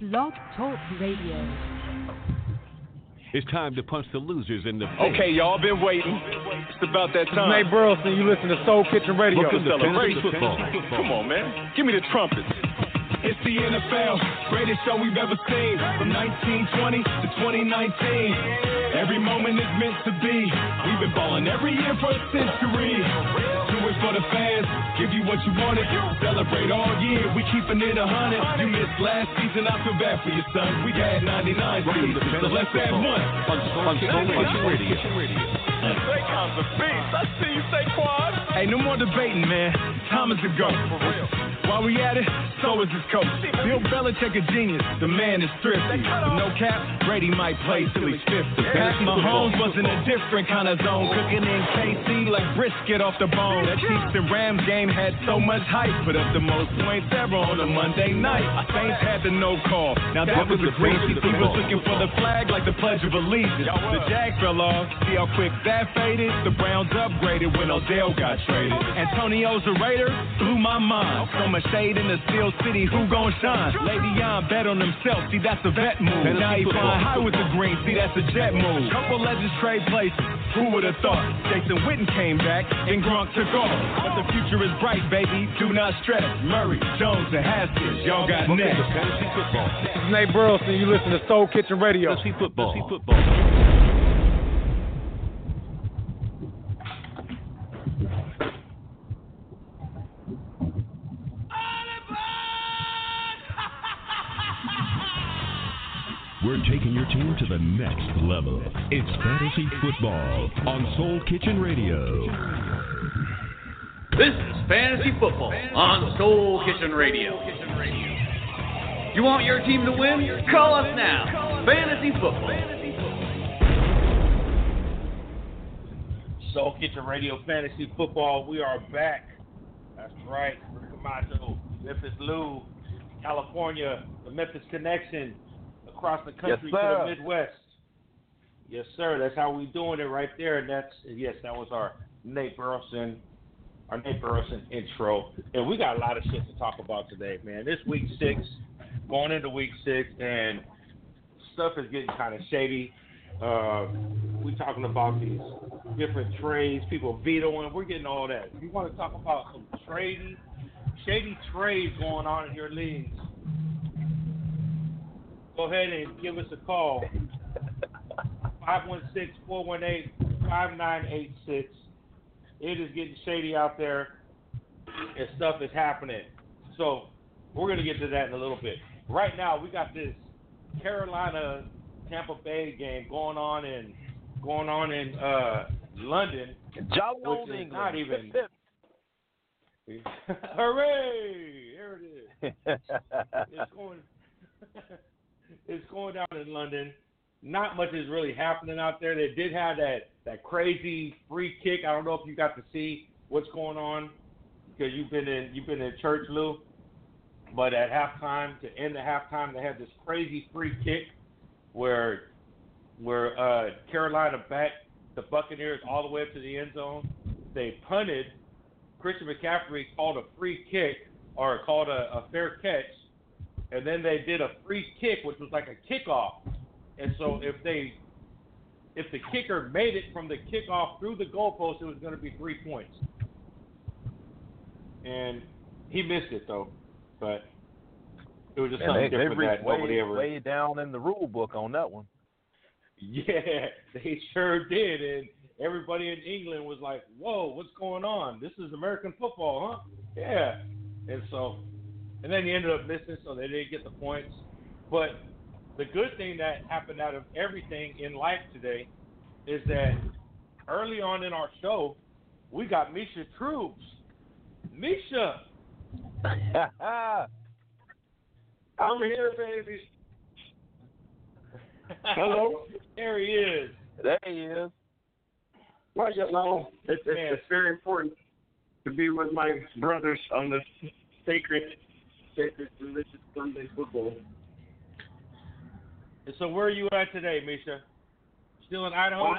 Blog Talk Radio. It's time to punch the losers in the face. Okay, y'all been waiting. It's about that time. Nate Burleson, you listen to Soul Kitchen Radio. Welcome to fantasy celebration. football. Come on, man. Give me the trumpets. It's the NFL, greatest show we've ever seen. From 1920 to 2019, every moment is meant to be. We've been balling every year for a century. Do it for the fans, give you what you wanted. Celebrate all year, we keeping it a hundred. You missed last season, I feel bad for your son. We had 99 seasons, so let's add one. On Soul Kitchen Radio. Saquon's a beast. I see you, Saquon. Hey, no more debating, man. Time is to go. For real. While we at it, so is his coach. Bill Belichick a genius, the man is thrifty. With no cap, Brady might play till he's 50. Pat Mahomes was in a different kind of zone, cooking in KC like brisket off the bone. That Chiefs and Rams game had so much hype, put up the most points ever on a Monday night. Saints had the no call. Now that was a great. He was looking for the flag like the Pledge of Allegiance. The Jag fell off. See how quick that faded? The Browns upgraded when Odell got traded. Antonio's a Raider, blew my mind. So much shade in the Steel City, who gon' shine? Le'Veon bet on himself, see that's a vet move. And now he flying high with the green, see that's a jet move. Couple legends trade places, who would've thought? Jason Witten came back, and Gronk took off. But the future is bright, baby, do not stress. Murray, Jones, and Haskins, y'all got Welcome next. fantasy football. This is Nate Burleson, you listen to Soul Kitchen Radio. Fantasy football. Fantasy football. We're taking your team to the next level. It's fantasy football on Soul Kitchen Radio. This is Fantasy Football on Soul Kitchen Radio. You want your team to win? Call us now. Fantasy Football. Soul Kitchen Radio Fantasy Football. We are back. That's right. Rick Amato, Memphis Lou, California, the Memphis Connection, across the country to the Midwest. Yes, sir. That's how we doing it right there. And that's yes, that was our Nate Burleson, our Nate Burleson intro. And we got a lot of shit to talk about today, man. This week six, going into week six, and stuff is getting kind of shady. Uh, we talking about these different trades, people vetoing. We're getting all that. If you want to talk about some trading, shady trades going on in your leagues, go ahead and give us a call. 516-418-5986. It is getting shady out there, and stuff is happening. So we're going to get to that in a little bit. Right now, we got this Carolina Tampa Bay game going on in going on in uh, London, which is England. not even. Hooray! There it is. It's going. It's going down in London. Not much is really happening out there. They did have that that crazy free kick. I don't know if you got to see what's going on because you've been in you've been in church, Lou. But at halftime, to end the halftime, they had this crazy free kick where where uh, Carolina backed the Buccaneers all the way up to the end zone. They punted. Christian McCaffrey called a free kick or called a, a fair catch, and then they did a free kick, which was like a kickoff. And so if they if the kicker made it from the kickoff through the goalpost, it was going to be three points. And he missed it though, but it was just And something they, they different reached that nobody way, ever. way down in the rule book on that one. Yeah, they sure did, and everybody in England was like, "Whoa, what's going on? This is American football, huh?" Yeah, and so, and then he ended up missing, so they didn't get the points. But the good thing that happened out of everything in life today is that early on in our show, we got Misha Trubs. Misha, I'm here, baby. Hello. there he is. there he is. Well, you know, it's, it's, it's very important to be with my brothers on this sacred, sacred religious Sunday football. And so, where are you at today, Misha? Still in Idaho?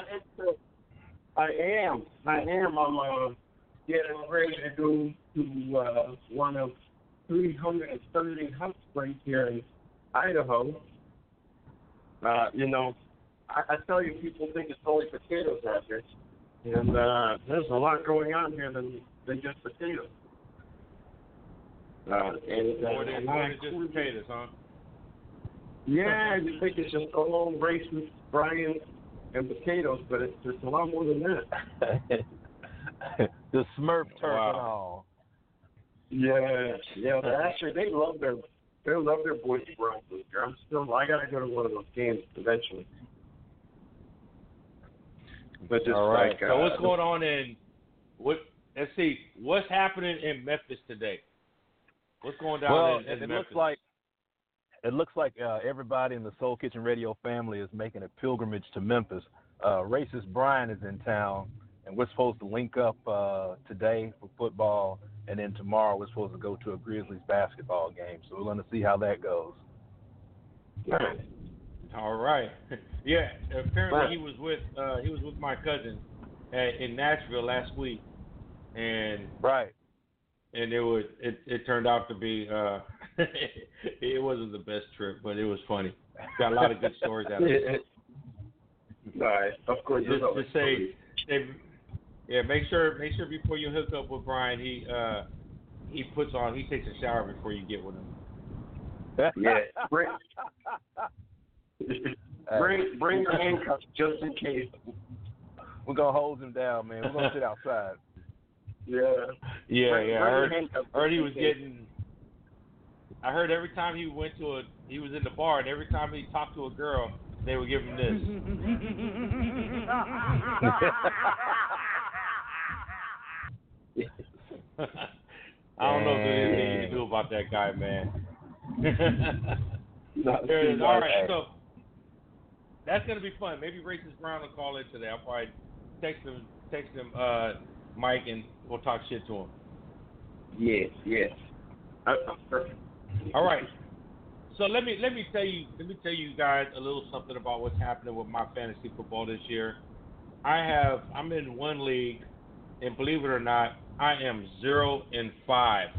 I am. I am. I'm uh, getting ready to go to uh, one of 330 hot springs here in Idaho. Uh, you know, I, I tell you, people think it's only potatoes out here, and uh, there's a lot going on here than than just potatoes. Uh, and uh, More than, and more I- than just potatoes, huh? yeah, you think it's just all racist, Brian, and potatoes, but it's just a lot more than that. the Smurf turf Wow. and all. Yeah, yeah. Actually, they love their they love their boys and girls. I'm still I gotta go to one of those games eventually. But just All right. like so uh, what's going on in what? Let's see. What's happening in Memphis today? What's going down well, in, it, in it Memphis? looks like it looks like uh, everybody in the Soul Kitchen Radio family is making a pilgrimage to Memphis. Uh, Racist Brian is in town, and we're supposed to link up uh, today for football, and then tomorrow we're supposed to go to a Grizzlies basketball game. So we're going to see how that goes. All right. Yeah. Apparently Right. he was with uh, he was with my cousin at, in Nashville last week, and Right. And it was it, it turned out to be uh, it wasn't the best trip, but it was funny. Got a lot of good stories out of it. Right. Of course. Just to say, say, yeah, make sure make sure before you hook up with Brian, he uh he puts on he takes a shower before you get with him. Yeah. Bring, bring bring your handcuffs just in case. We're gonna hold him down, man. We're gonna sit outside. Yeah. Yeah, yeah. I heard, heard he was getting. I heard every time he went to a, he was in the bar, and every time he talked to a girl, they would give him this. I don't know if there's anything you can do about that guy, man. There it is. All right, so that's gonna be fun. Maybe Racist Brown will call in today. I'll probably text him, text him, uh, Mike, and we'll talk shit to him. Yes. Yes. Uh. All right. So let me let me tell you let me tell you guys a little something about what's happening with my fantasy football this year. I have I'm in one league, and believe it or not, I am zero and five.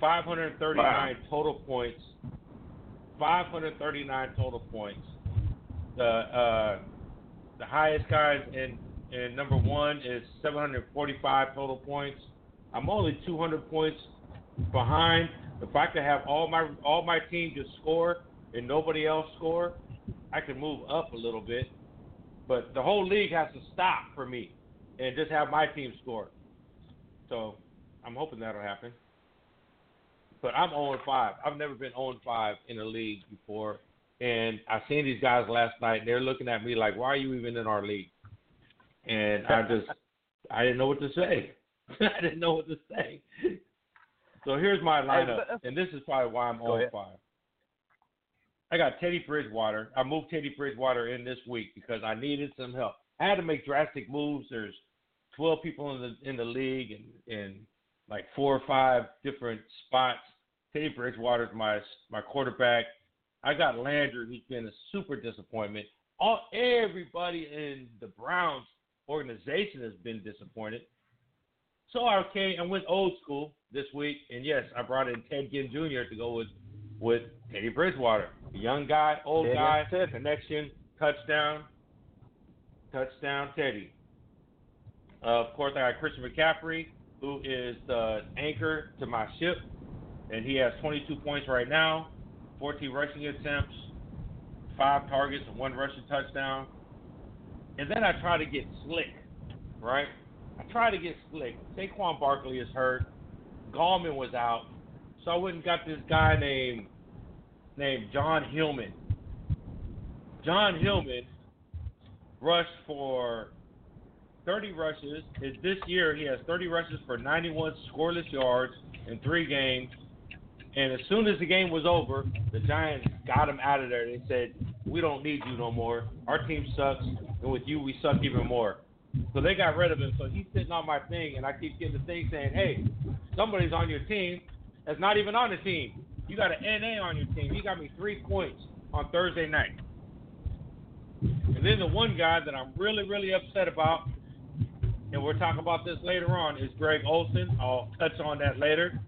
539 total points. 539 total points. The uh, the highest guys in in number one is 745 total points. I'm only 200 points behind. If I could have all my all my team just score and nobody else score, I could move up a little bit. But the whole league has to stop for me and just have my team score. So I'm hoping that'll happen. But I'm 0 5. I've never been 0 5 in a league before. And I seen these guys last night, and they're looking at me like, "Why are you even in our league?" And I just, I didn't know what to say. I didn't know what to say. So here's my lineup, and this is probably why I'm on fire. I got Teddy Bridgewater. I moved Teddy Bridgewater in this week because I needed some help. I had to make drastic moves. There's 12 people in the in the league and, and like four or five different spots. Teddy Bridgewater's my my quarterback. I got Landry, who's been a super disappointment. All everybody in the Browns organization has been disappointed. So I came and went old school this week, and yes, I brought in Ted Ginn Jr. to go with with Teddy Bridgewater, a young guy, old Teddy, guy, Teddy. connection, touchdown, touchdown, Teddy. Uh, of course, I got Christian McCaffrey, who is the anchor to my ship, and he has 22 points right now, 14 rushing attempts, five targets, and one rushing touchdown. And then I try to get slick, right? I try to get slick. Saquon Barkley is hurt. Gallman was out, so I went and got this guy named named John Hillman. John Hillman rushed for 30 rushes. Is this year he has 30 rushes for 91 scoreless yards in three games. And as soon as the game was over, the Giants got him out of there. They said, "We don't need you no more. Our team sucks, and with you, we suck even more." So they got rid of him. So he's sitting on my thing, and I keep getting the thing saying, "Hey, somebody's on your team that's not even on the team. You got an NA on your team. He got me three points on Thursday night." And then the one guy that I'm really, really upset about, and we'll talk about this later on, is Greg Olsen. I'll touch on that later.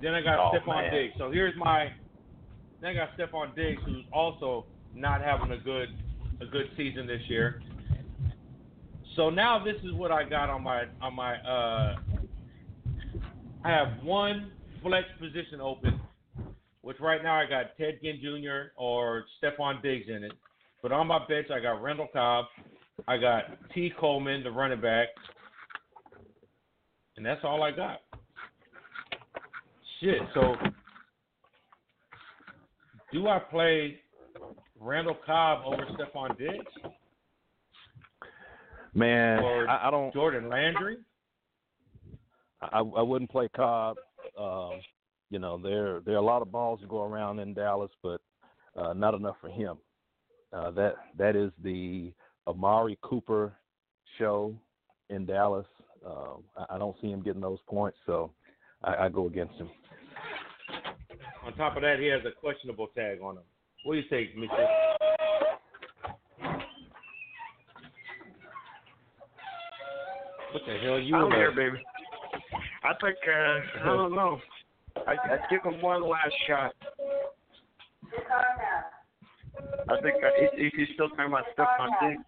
Then I got Oh, Stefon. Diggs. So here's my Then I got Stefon Diggs, who's also not having a good a good season this year. So now this is what I got on my on my uh I have one flex position open, which right now I got Ted Ginn Jr. or Stefon Diggs in it. But on my bench I got Randall Cobb, I got T. Coleman, the running back, and that's all I got. Shit. So do I play Randall Cobb over Stefon Diggs Man, I, I don't. Jordan Landry? I, I wouldn't play Cobb. Um, you know, there there are a lot of balls to go around in Dallas, but uh, not enough for him. Uh, that that is the Amari Cooper show in Dallas. Uh, I, I don't see him getting those points, so I, I go against him. On top of that, he has a questionable tag on him. What do you think, Mitchell? What the hell you I'm here, baby. I think uh, I don't know. I I give him one last shot. I think uh, if, he's still talking about Stefon Diggs,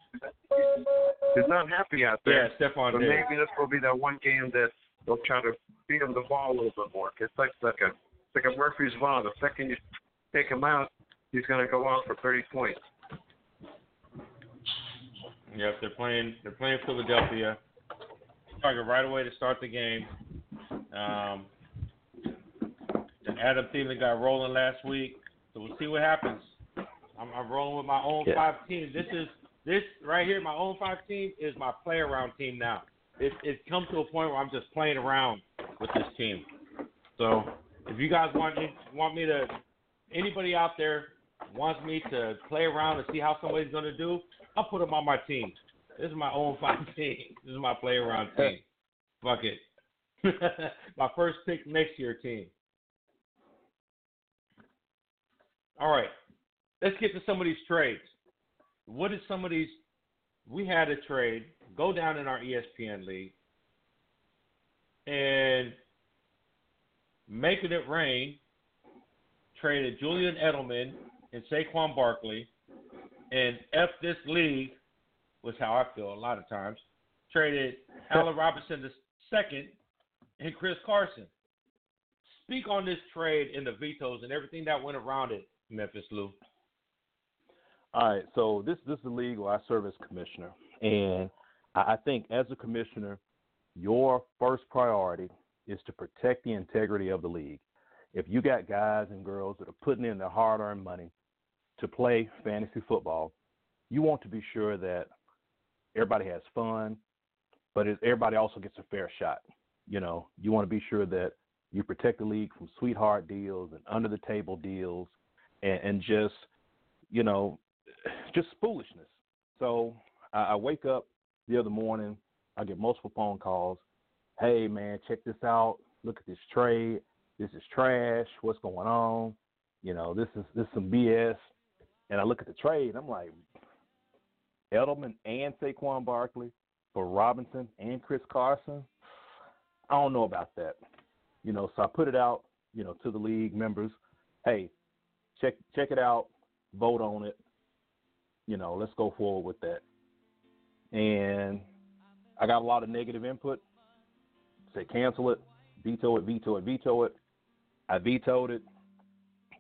he's not happy out Yeah, there. Stefon So Diggs. maybe this will be that one game that they'll try to feed him the ball a little bit more. It's like like a it's like a Murphy's law. The second you take him out, he's going to go out for 30 points. Yep, they're playing. They're playing Philadelphia. Target right away to start the game. Um, Adam Thielen got rolling last week, so we'll see what happens. I'm, I'm rolling with my own Yeah. five team. This is this right here. My own five team is my play around team now. It it's come to a point where I'm just playing around with this team. So if you guys want me want me to, anybody out there wants me to play around and see how somebody's gonna do, I'll put them on my team. This is my own five team. This is my play around team. Fuck it. my first pick next year team. All right. Let's get to some of these trades. What is some of these? We had a trade go down in our ESPN league and making it rain traded Julian Edelman and Saquon Barkley and F this league was how I feel a lot of times. Traded Allen Robinson the second and Chris Carson. Speak on this trade and the vetoes and everything that went around it, Memphis Lou. All right, so this this is the league where I serve as commissioner, and I, think as a commissioner, your first priority is to protect the integrity of the league. If you got guys and girls that are putting in their hard-earned money to play fantasy football, you want to be sure that everybody has fun, but everybody also gets a fair shot. You know, you want to be sure that you protect the league from sweetheart deals and under the table deals, and, and just you know just foolishness. So I, I wake up the other morning, I get multiple phone calls. Hey man, check this out. Look at this trade. This is trash. What's going on? You know, this is this is some BS. And I look at the trade, I'm like, Edelman and Saquon Barkley for Robinson and Chris Carson. I don't know about that. You know, so I put it out, you know, to the league members. Hey, check check it out, vote on it. You know, let's go forward with that. And I got a lot of negative input. Say cancel it, veto it, veto it, veto it. I vetoed it.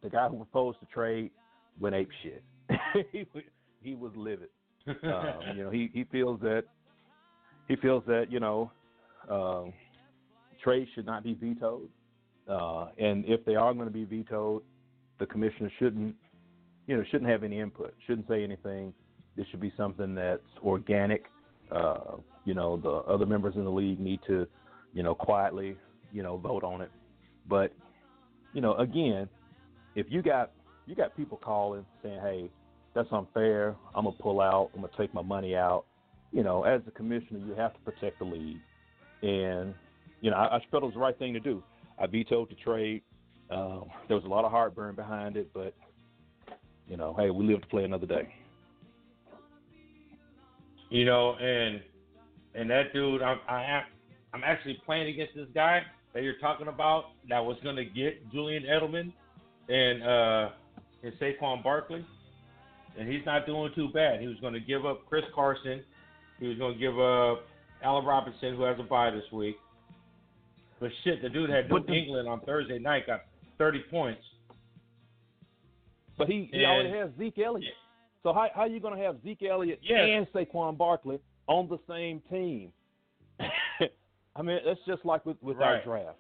The guy who proposed to trade went ape shit. he, was- he was livid. Um, you know, he, he feels that he feels that you know um, trades should not be vetoed, uh, and if they are going to be vetoed, the commissioner shouldn't you know shouldn't have any input, shouldn't say anything. This should be something that's organic. Uh, you know, the other members in the league need to you know quietly you know vote on it. But you know, again, if you got you got people calling saying, "Hey, that's unfair. I'm gonna pull out. I'm gonna take my money out." You know, as the commissioner, you have to protect the league, and you know, I, I felt it was the right thing to do. I vetoed the trade. Um, there was a lot of heartburn behind it, but you know, hey, we live to play another day. You know, and and that dude, I'm I am I'm actually playing against this guy that you're talking about that was gonna get Julian Edelman and uh in Saquon Barkley, and he's not doing too bad. He was going to give up Chris Carson. He was going to give up Allen Robinson, who has a bye this week. But shit, the dude had New England on Thursday night, got 30 points. But he, he And- already has Zeke Elliott. So how how you going to have Zeke Elliott Yes. and Saquon Barkley on the same team? I mean, that's just like with with our draft.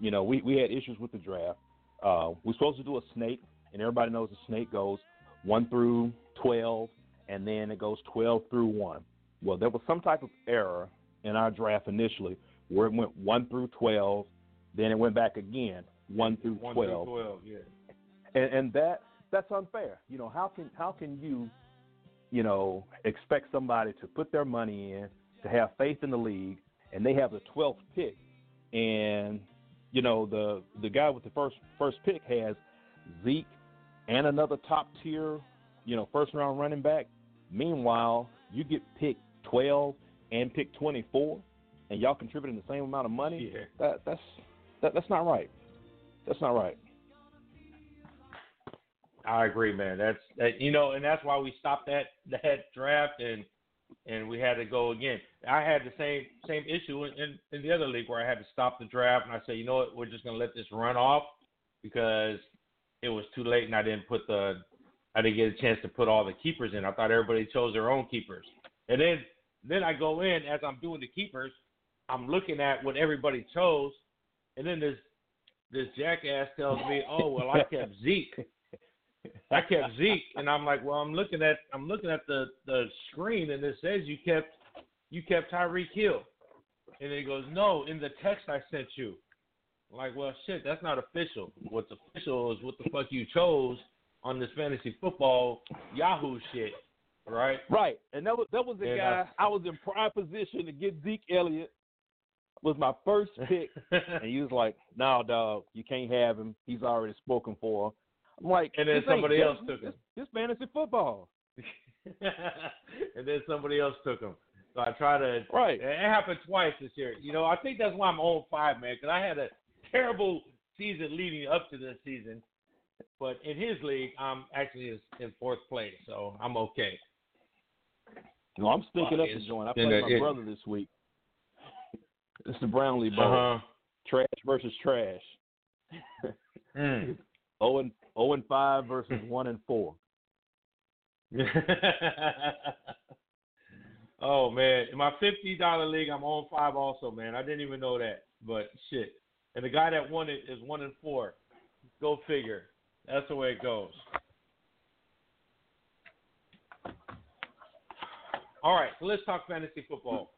You know, we we had issues with the draft. Uh, we're supposed to do a snake, and everybody knows the snake goes one through twelve, and then it goes twelve through one. Well, there was some type of error in our draft initially, where it went one through twelve, then it went back again one through One twelve through 12, yeah. and, and that that's unfair. You know, how can how can you, you know, expect somebody to put their money in to have faith in the league, and they have the twelfth pick, and you know the the guy with the first first pick has Zeke and another top tier, you know, first round running back. Meanwhile, you get pick twelve and pick twenty four, and y'all contributing the same amount of money. Yeah. That that's that, that's not right. That's not right. I agree, man. That's that, you know, and that's why we stopped that that draft and and we had to go again. I had the same same issue in, in, in the other league where I had to stop the draft and I said, you know what, we're just gonna let this run off because it was too late and I didn't put the I didn't get a chance to put all the keepers in. I thought everybody chose their own keepers. And then then I go in as I'm doing the keepers, I'm looking at what everybody chose, and then this this jackass tells me, Oh, well I kept Zeke. I kept Zeke, and I'm like, well, I'm looking at I'm looking at the the screen, and it says you kept you kept Tyreek Hill, and he goes, no, in the text I sent you. Like, well, shit, that's not official. What's official is what the fuck you chose on this fantasy football Yahoo shit, right? Right, and that was that was the And uh, guy I was in prime position to get Zeke Elliott. Was my first pick, and he was like, "No, dog, you can't have him. He's already spoken for." I'm like, And then "This ain't somebody else took him. This, this fantasy football, and then somebody else took him. So I try to. right? It happened twice this year. You know, I think that's why I'm on five, man, because I had a terrible season leading up to this season. But in his league, I'm actually in- fourth place, so I'm okay. No, I'm sticking Well, up it's- joint. I played my it- brother this week. It's the Brownlee Bowl. Uh Trash versus trash. Mm. Oh and oh and five versus one and four. oh man, in my fifty dollar league, I'm on five also, man. I didn't even know that, but shit. And the guy that won it is one and four. Go figure. That's the way it goes. All right, so let's talk fantasy football.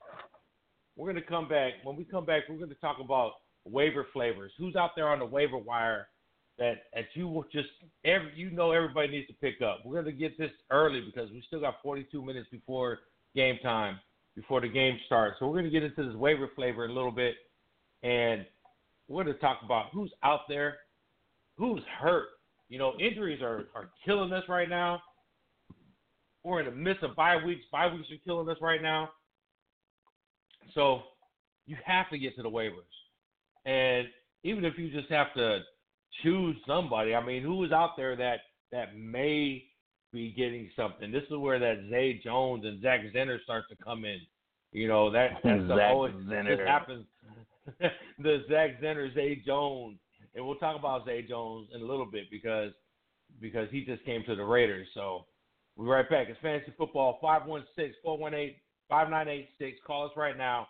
We're gonna come back. When we come back, we're gonna talk about waiver flavors. Who's out there on the waiver wire that that you will just every you know everybody needs to pick up. We're gonna get this early because we still got 42 minutes before game time, before the game starts. So we're gonna get into this waiver flavor a little bit, and we're gonna talk about who's out there, who's hurt. You know, injuries are are killing us right now. We're in the midst of bye weeks. Bye weeks are killing us right now. So you have to get to the waivers. And even if you just have to choose somebody, I mean, who is out there that that may be getting something? This is where that Zay Jones and Zach Zenner starts to come in. You know that that's the Zach always Zenner. this happens. the Zach Zenner, Zay Jones, and we'll talk about Zay Jones in a little bit because because he just came to the Raiders. So we'll be right back. It's Fantasy Football 516-418-5986. Call us right now.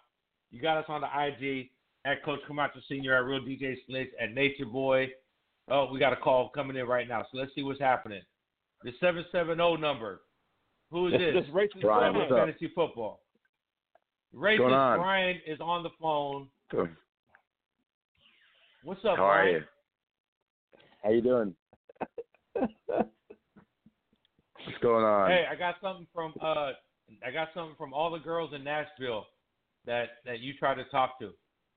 You got us on the IG at Coach Camacho Senior, at Real DJ Slix, at Nature Boy. Oh, we got a call coming in right now. So let's see what's happening. The 770 number. Who is This- this? this racist Brian, From what's up? Fantasy Football. Racist going? Brian is on the phone. Good. What's up, How are you? How you doing? What's going on? Hey, I got something from uh, I got something from all the girls in Nashville that that you tried to talk to,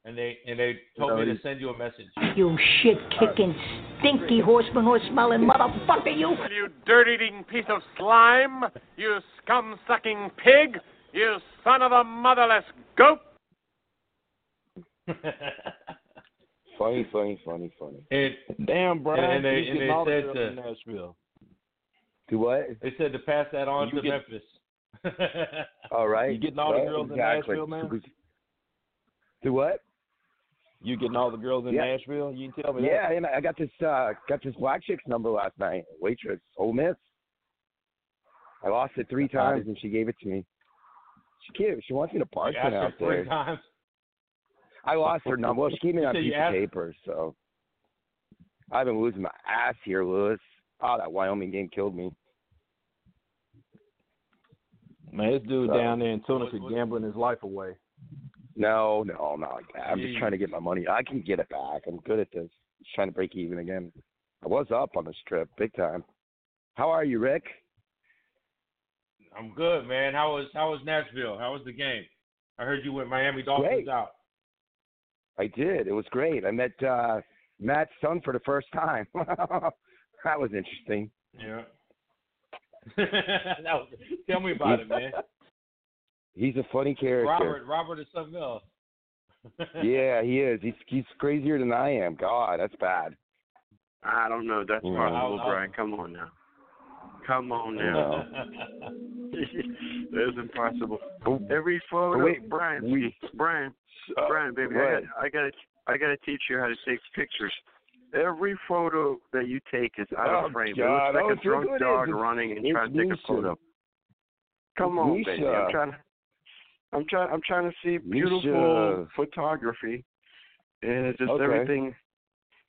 and they and they told me to send you a message. You shit kicking, stinky horseman horse smelling motherfucker, you! You dirt eating piece of slime! You scum sucking pig! You son of a motherless goat! Funny, funny, funny, funny. and Damn, Brian, And they- and getting they all the said girls to- in Nashville. Do what? They said to pass that on You to get- Memphis. All right. You getting all the Well, girls in. Nashville, man? Do what? You getting all the girls in Yeah. Nashville? You can tell me Yeah, and I got this uh got this black chick's number last night. Waitress, Ole Miss. I lost it three times and she gave it to me. She cute. She wants me to park it asked her out three there. times. I lost her number. Well, she gave me on a piece asked- of paper, so I've been losing my ass here, Lewis. Oh, that Wyoming game killed me. Man, this dude So- down there in Tunica gambling his life away. No, no, not like that. I'm just trying to get my money. I can get it back. I'm good at this. Just trying to break even again. I was up on this trip, big time. How are you, Rick? I'm good, man. How was how was Nashville? How was the game? I heard you went Miami Dolphins Great. out. I did. It was great. I met uh Matt's son for the first time. that was interesting. Yeah. that was, tell me about it, man. He's a funny character. Robert, Robert is something else. yeah, he is. He's he's crazier than I am. God, that's bad. I don't know. That's Yeah. possible, I'll- Brian. Come on now. Come on now. That's impossible. Every photo, Oh, wait. Brian, We- Brian, Uh, Brian, baby, I got, I gotta, I gotta teach you how to take pictures. Every photo that you take is out Oh, of frame. God. It looks Oh, like it's a drunk dog is. running and It's trying to take a photo. Come on, baby. I'm trying to, I'm trying, I'm trying to see Misha. beautiful photography, and it just Okay. everything,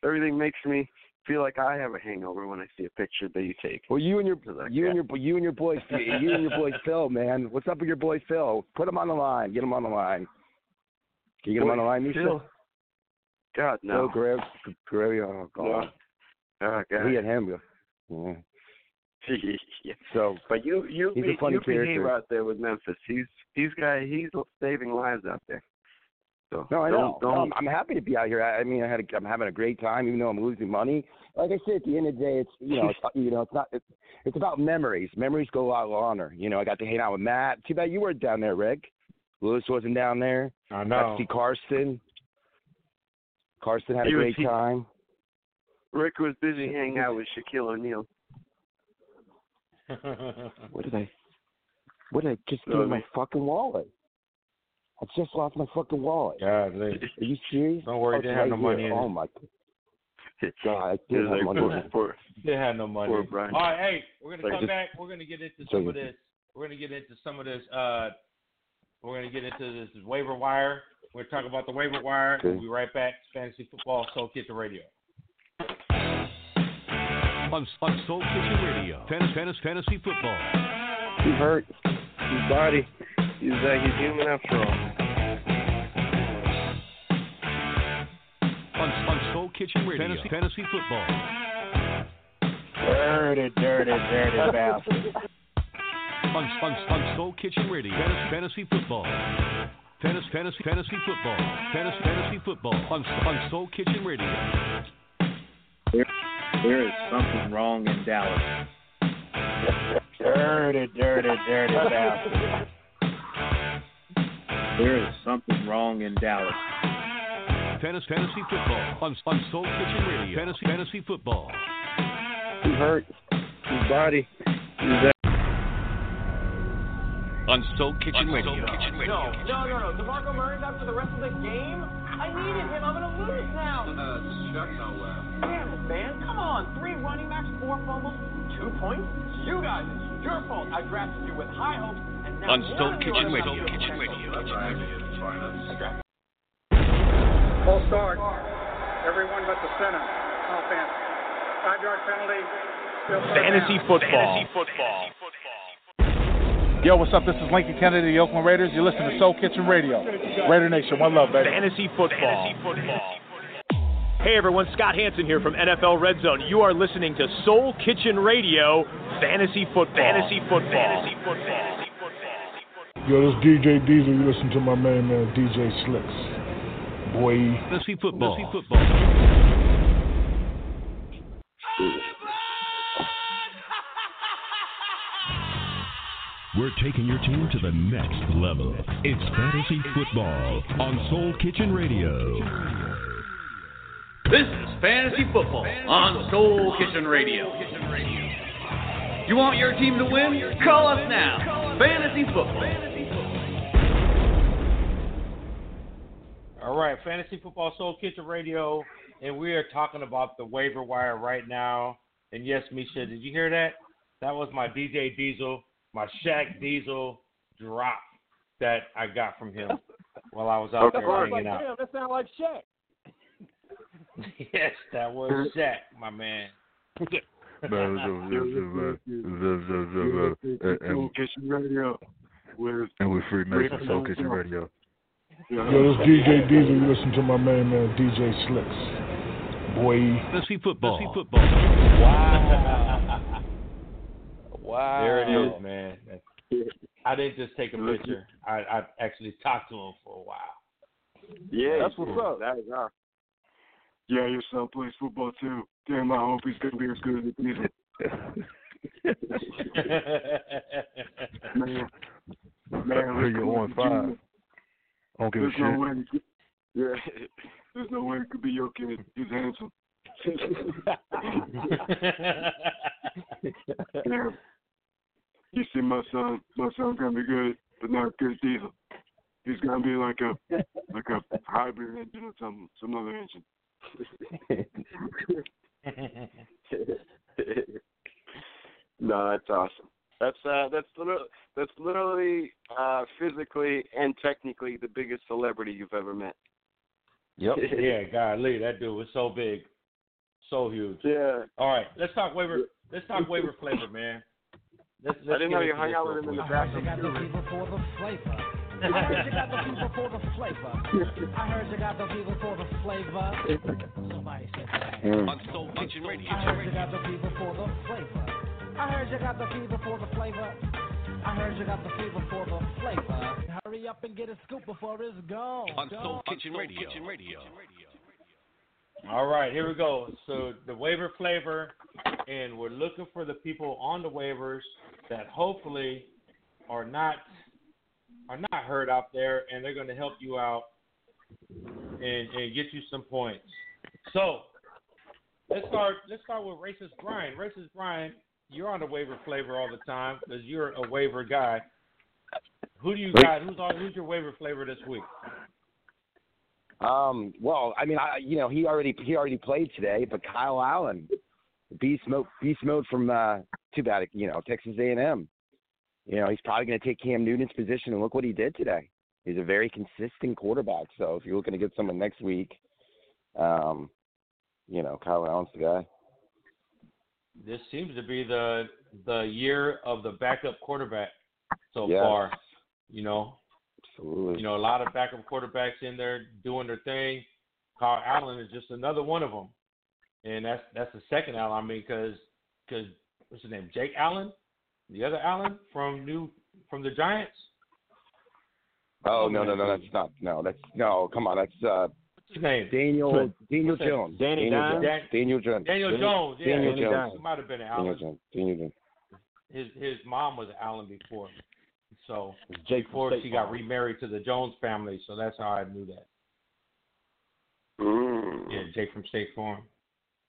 everything makes me feel like I have a hangover when I see a picture that you take. Well, you and your you and your you and your boy you and your boy Phil, man. What's up with your boy Phil? Put him on the line. Get him on the line. Can you get him on the line, Misha? Phil? God no. Phil Grav, Grav, oh God. Oh God. He and him. Yeah. yeah. So, But you you He's a be, funny you behave out there with Memphis. He's he's guy he's saving lives out there. So no, I don't, know. Don't, I'm, I'm happy to be out here. I, I mean, I had a, I'm having a great time, even though I'm losing money. Like I said, at the end of the day, it's you know, it's you know, it's not. It's, it's about memories. Memories go a lot longer. You know, I got to hang out with Matt. Too bad you weren't down there, Rick. Lewis wasn't down there. I Got know. to see Carson. Karsten had a He was- great he- time. Rick was busy hanging out with Shaquille O'Neal. What did I? What did I just No, give my fucking wallet? I just lost my fucking wallet. God, Are you serious? Don't worry, Oh, they it's have no money here. in it. Oh my God, I did was have like, money. poor, in it. poor, They had no money. All right, hey, we're gonna Like come just- back. We're gonna get into some of this. We're gonna get into some of this. Uh, we're gonna get into this waiver wire. We're gonna talk about the waiver wire. Okay. We'll be right back. Fantasy football, Soul Kitchen Radio. On, on Soul Kitchen Radio, Fantasy, Fantasy, Fantasy Football. He hurt. His body. He's uh, he's human after all. On, on Soul Kitchen Radio, Fantasy, Fantasy Football. Dirty, dirty, dirty bastard. On, on, on Soul Kitchen Radio, Fantasy, Fantasy Football. Fantasy, Fantasy, Fantasy Football. Fantasy, Fantasy Football. On, on Soul Kitchen Radio. There, there is something wrong in Dallas. Dirty, dirty, dirty bastard. There is something wrong in Dallas. Fantasy, Fantasy Football. On, on Soul Kitchen Radio, Fantasy, Fantasy Football. He hurt. His body. He's uh, On Soul Kitchen Radio. No, no, no, no. DeMarco Murray's out for the rest of the game? I needed him. I'm going to lose now. Uh, shut Damn it, man. Come on. Three running backs, four fumbles, two points. You guys, it's your fault. I drafted you with high hopes, and now On one Soul of you Kitchen are Radio. about to Kitchen get Radio. Full start. Everyone but the center. Offense. Five yard penalty. Still third Fantasy football. Yo, what's up? This is Lincoln Kennedy, the Oakland Raiders. You're listening to Soul Kitchen Radio. Raider Nation, one love, baby. Fantasy football. Hey everyone, Scott Hanson here from NFL Red Zone. You are listening to Soul Kitchen Radio, Fantasy Football. Fantasy Football. Fantasy Football. Yo, this DJ Diesel. You listen to my main man uh, DJ Slix. Boy. Fantasy Football. Fantasy Football. We're taking your team to the next level. It's fantasy football on Soul Kitchen Radio. This is Fantasy Football on Soul Kitchen Radio. You want your team to win? Call us now. Fantasy football. All right, Fantasy Football Soul Kitchen Radio, and we are talking about the waiver wire right now. And yes, Misha, did you hear that? That was my DJ Diesel, my Shaq Diesel drop that I got from him while I was out Okay. there Like, hanging out. damn, that sound like Shaq. yes, that was Shaq, my man. Soul Kitchen Radio with And we're free Mason Soul Kitchen Radio. Yo, this DJ Diesel. You listen to my main man, uh, DJ Slix. Boy. Fantasy football. Fantasy football. Wow. Wow. There it is, man. I didn't just take a picture. I, I actually talked to him for a while. Yeah, That's what's up. That is our. Yeah, your son plays football too. Damn, I hope he's gonna be as good as Diesel. man, man, let's You're on to five. Junior. I don't give a There's no shit. way. He could, yeah, there's no way it could be your kid. He's handsome. yeah. You see, my son, my son's gonna be good, but not as good as Diesel. He's gonna be like a like a hybrid engine or some some other engine. no, that's awesome. That's uh, that's literally, that's literally uh, physically and technically the biggest celebrity you've ever met. Yep. yeah, golly, that dude was so big, so huge. Yeah. All right, let's talk waiver. Let's talk waiver flavor, man. Let's, let's I didn't know you hung out with him in the quick. bathroom. got the fever for the flavor. I heard you got the fever for the flavor. I heard you got the fever for the flavor. Somebody said that. On Soul Kitchen Radio. I heard you got the fever for the flavor. I heard you got the fever for the flavor. I heard you got the fever for the flavor. Hurry up and get a scoop before it's gone. On Soul Kitchen Radio. Radio. All right, here we go. So the waiver flavor, and we're looking for the people on the waivers that hopefully are not are not hurt out there, and they're going to help you out and and get you some points. So let's start. Let's start with racist Brian. Racist Brian, you're on the waiver flavor all the time because you're a waiver guy. Who do you got? Who's on? Who's your waiver flavor this week? Um, well, I mean, I, you know, he already he already played today, but Kyle Allen, beast mode, beast mode from uh, too bad, you know, Texas A&M. You know, he's probably going to take Cam Newton's position, and look what he did today. He's a very consistent quarterback. So if you're looking to get someone next week, um, you know, Kyle Allen's the guy. This seems to be the the year of the backup quarterback so Yes. far. You know, Absolutely. you know, a lot of backup quarterbacks in there doing their thing. Kyle Allen is just another one of them, and that's that's the second Allen. I mean, because because what's his name? Jake Allen, the other Allen from New from the Giants. Oh no, no, no, that's not. No, that's no. Come on, that's uh, What's his name? Daniel Daniel Jones. Danny Daniel Dimes? Jones. Daniel Jones. Daniel Jones. Yeah, Daniel Daniel Jones. He might have been an Daniel Jones. Daniel Jones. His his mom was Allen before, so Jake before State she got Farm. remarried to the Jones family. So that's how I knew that. Mm. Yeah, Jake from State Farm.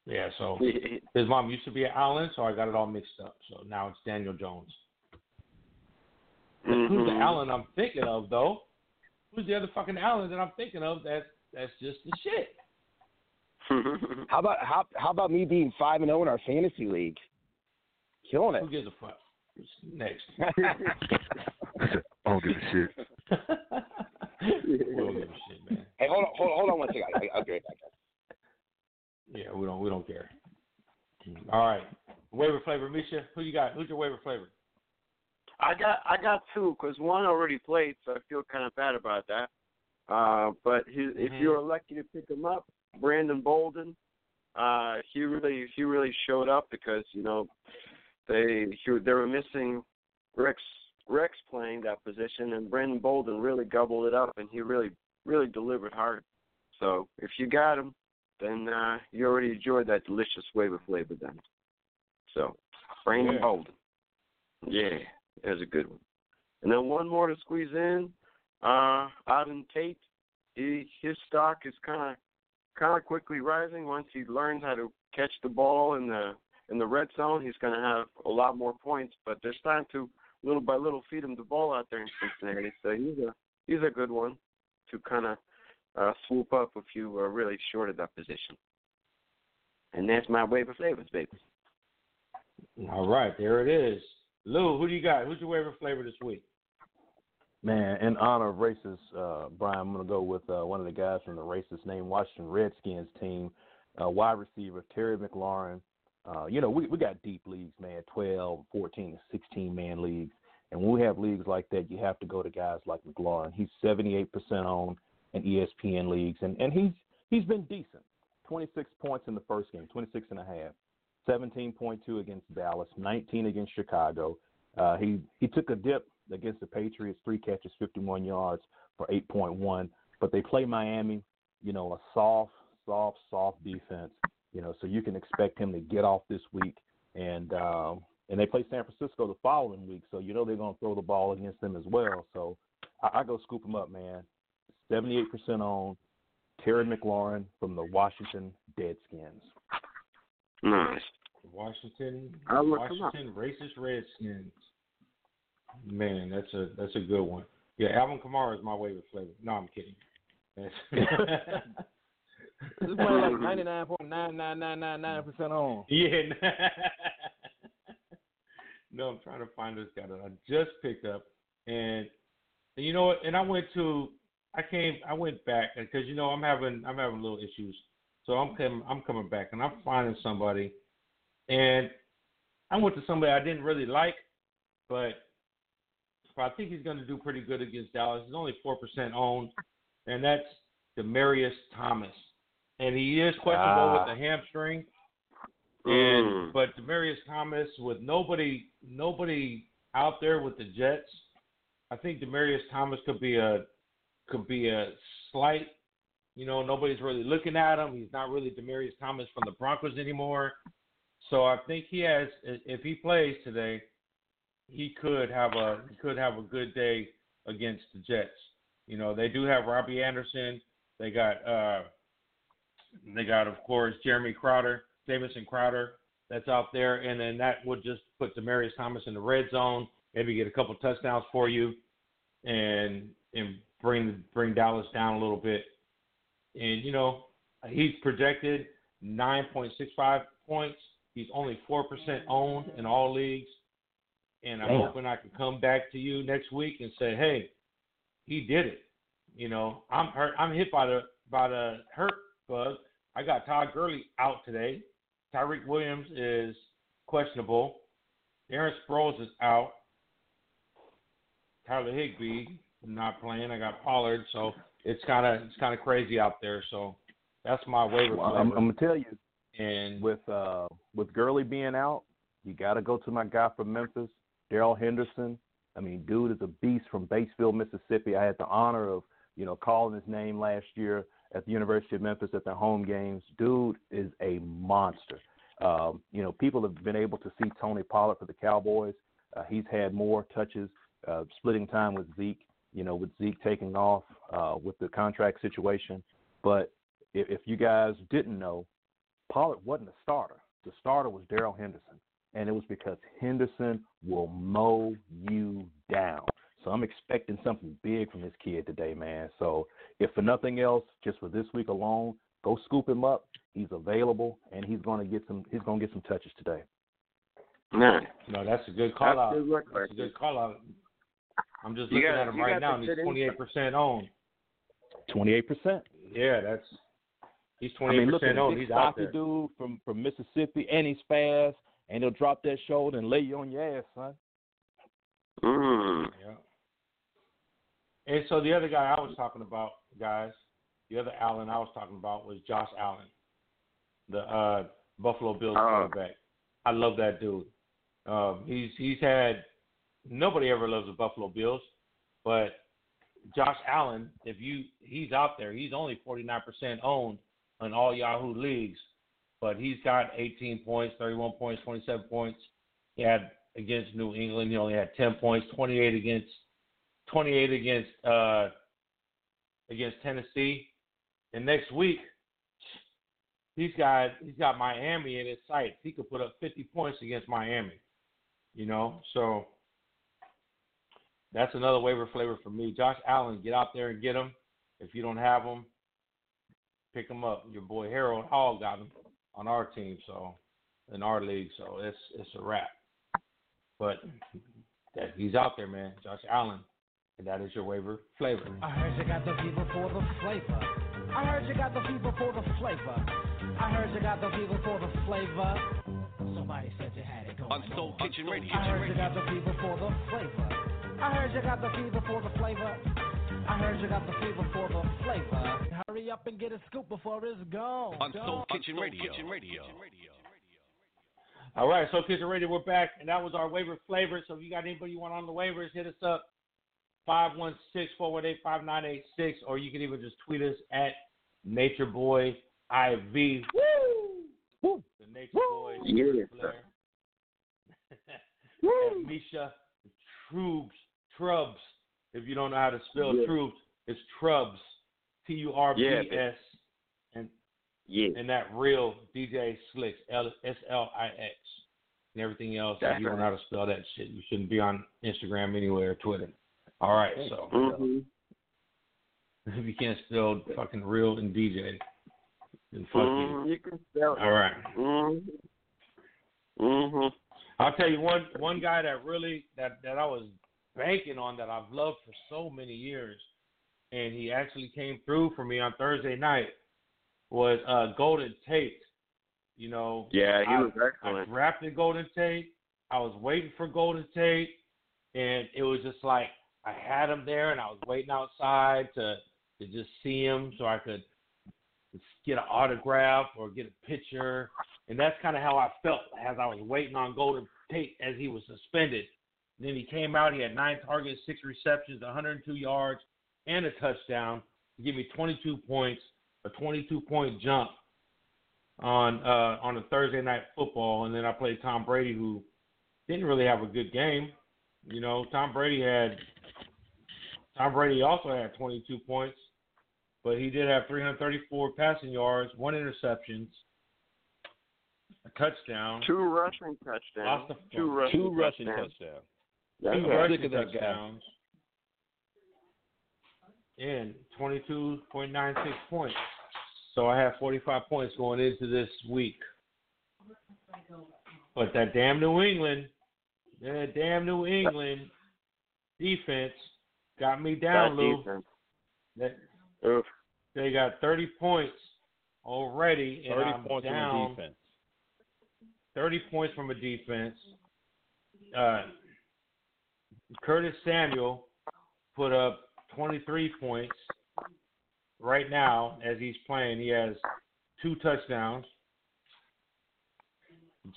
Yeah, so his mom used to be an Allen, so I got it all mixed up. So now it's Daniel Jones. Who's the Mhm. Allen I'm thinking of though? Who's the other fucking Allen that I'm thinking of? That's that's just the shit. How about how how about me being five and zero in our fantasy league? Killing it. Who gives a fuck? Next. I don't give a shit. we don't give a shit, man. Hey, hold on, hold on, hold on one second. I, I'll be right back. Yeah, we don't we don't care. All right, waiver flavor, Misha. Who you got? Who's your waiver flavor? I got I got two because one already played, so I feel kind of bad about that. Uh, but he, if Mhm. you were lucky to pick him up, Brandon Bolden, uh, he really he really showed up because you know they he, they were missing Rex Rex playing that position, and Brandon Bolden really gobbled it up, and he really really delivered hard. So if you got him, then uh, you already enjoyed that delicious waiver flavor then. So Brandon Yeah. Bolden, yeah, there's a good one. And then one more to squeeze in. Uh, Auden Tate, he his stock is kind of kind of quickly rising once he learns how to catch the ball in the in the red zone, he's going to have a lot more points. But they're starting to little by little feed him the ball out there in Cincinnati. So he's a he's a good one to kind of uh, swoop up if you are really short of that position. And that's my waiver flavors, baby. All right, there it is. Lou, who do you got? Who's your waiver flavor this week? Man, in honor of racist, uh, Brian, I'm going to go with uh, one of the guys from the racist name Washington Redskins team, uh, wide receiver Terry McLaurin. Uh, you know, we, we got deep leagues, man, 12, 14, 16 man leagues. And when we have leagues like that, you have to go to guys like McLaurin. He's 78% owned in ESPN leagues, and, and he's he's been decent. 26 points in the first game, 26 and a half. 17.2 against Dallas, 19 against Chicago. Uh, he he took a dip against the Patriots, three catches, 51 yards for 8.1. But they play Miami, you know, a soft, soft, soft defense. You know, so you can expect him to get off this week, and um, and they play San Francisco the following week. So you know they're going to throw the ball against them as well. So I, I go scoop him up, man. 78% on Terry McLaurin from the Washington Deadskins. Nice. Washington, I'll look. Washington racist Redskins. Man, that's a that's a good one. Yeah, Alvin Kamara is my waiver flavor. No, I'm kidding. That's- This is playing like ninety nine point nine nine nine nine nine percent on. Yeah. no, I'm trying to find this guy that I just picked up, and, and you know what? And I went to, I came, I went back because you know I'm having, I'm having little issues, so I'm coming, I'm coming back, and I'm finding somebody, and I went to somebody I didn't really like, but, but I think he's going to do pretty good against Dallas. He's only four percent owned, and that's Demaryius Thomas, and he is questionable Ah. with the hamstring. Mm. And but Demaryius Thomas with nobody nobody out there with the Jets, I think Demaryius Thomas could be a could be a slight, you know, nobody's really looking at him. He's not really Demaryius Thomas from the Broncos anymore. So I think he has if he plays today, he could have a he could have a good day against the Jets. You know, they do have Robbie Anderson. They got uh they got of course Jeremy Crowder, Jamison Crowder that's out there, and then that would just put Demaryius Thomas in the red zone, maybe get a couple touchdowns for you, and and bring bring Dallas down a little bit. And you know he's projected 9.65 points. He's only four percent owned in all leagues, and I'm Damn. hoping I can come back to you next week and say, hey, he did it. You know, I'm hurt. I'm hit by the by the hurt bug. I got Todd Gurley out today. Tyreek Williams is questionable. Aaron Sproles is out. Tyler Higbee not playing. I got Pollard, so it's kind of it's kind of crazy out there. So that's my waiver Well, I'm. I'm gonna tell you, and with uh with Gurley being out, you got to go to my guy from Memphis, Darrell Henderson. I mean, dude is a beast from Batesville, Mississippi. I had the honor of you know calling his name last year at the University of Memphis at their home games. Dude is a monster. Um, you know, people have been able to see Tony Pollard for the Cowboys. Uh, he's had more touches, uh, splitting time with Zeke. You know, with Zeke taking off uh, with the contract situation. But if, if you guys didn't know, Pollard wasn't a starter. The starter was Darrell Henderson, and it was because Henderson will mow you down. So I'm expecting something big from this kid today, man. So if for nothing else, just for this week alone, go scoop him up. He's available, and he's going to get some. He's going to get some touches today. Nice. No, that's a good call That's out. good work, That's a good call out. I'm just You looking got- at him right now, and he's 28 percent owned. Twenty-eight percent. Yeah, that's he's I 28 mean, look at percent him, owned. He's out stocky there. dude from from Mississippi, and he's fast, and he'll drop that shoulder and lay you on your ass, son. Mm. Yeah. And so the other guy I was talking about, guys, the other Allen I was talking about was Josh Allen, the uh, Buffalo Bills Oh. quarterback. I love that dude. Um, he's he's had nobody ever loves the Buffalo Bills, but Josh Allen, if you he's out there, he's only 49% owned on all Yahoo leagues, but he's got 18 points, 31 points, 27 points. He had against New England, he only had 10 points, 28 against 28 against uh against Tennessee. And next week, he's got he's got Miami in his sights. He could put up 50 points against Miami. You know, so that's another waiver flavor for me. Josh Allen, get out there and get him. If you don't have him, pick him up. Your boy Harold Hall got him on our team, so in our league, so it's it's a wrap. But that he's out there, man. Josh Allen, and that is your waiver flavor. I heard you got the fever for the flavor. I heard you got the fever for the flavor. I heard you got the fever for the flavor. Somebody said you had it going. On Soul Kitchen Radio. I heard you got the fever for the flavor. I heard you got the fever for the flavor. I heard you got the fever for the flavor. Hurry up and get a scoop before it's gone. On Soul Gone. Kitchen Radio. All right, so Kitchen Radio, we're back, and that was our waiver flavor. So if you got anybody you want on the waivers, hit us up 516-418-5986, or you can even just tweet us at NatureBoyIV. Woo! Woo! The Nature Boy. Yeah. Blair. and Misha Trubs, Trubs. If you don't know how to spell Yeah. Trubs, it's Trubs, T U R B S. And Yeah. and that real DJ Slix, S L I X, and everything else. That's if you don't know how to spell that shit, you shouldn't be on Instagram anywhere or Twitter. All right, so hmm if you can't spell fucking real and DJ, then fuck Mhm, you. You can spell. All right. Mm-hmm. Mm-hmm. I'll tell you one one guy that really that that I was banking on that I've loved for so many years, and he actually came through for me on Thursday night was uh Golden Tate. You know, Yeah, he I, was I excellent. drafted Golden Tate. I was waiting for Golden Tate, and it was just like I had him there, and I was waiting outside to to just see him so I could get an autograph or get a picture. And that's kind of how I felt as I was waiting on Golden Tate as he was suspended. And then he came out. He had nine targets, six receptions, 102 yards, and a touchdown to give me 22 points, a 22 point jump on uh, on a Thursday night football. And then I played Tom Brady, who didn't really have a good game. You know, Tom Brady had Tom Brady also had 22 points, but he did have 334 passing yards, one interception, a touchdown, Two rushing touchdowns. Lost the- Two rushing Two rushing touchdowns. touchdowns. That's two right. rushing Sick of that guy. and 22.96 points. So I have 45 points going into this week. But that damn New England, that damn New England defense got me down, That Lou. defense. That, Oof. they got 30 points already, and 30 I'm points down from the defense. 30 points from a defense. Uh, Curtis Samuel put up 23 points right now as he's playing. He has two touchdowns.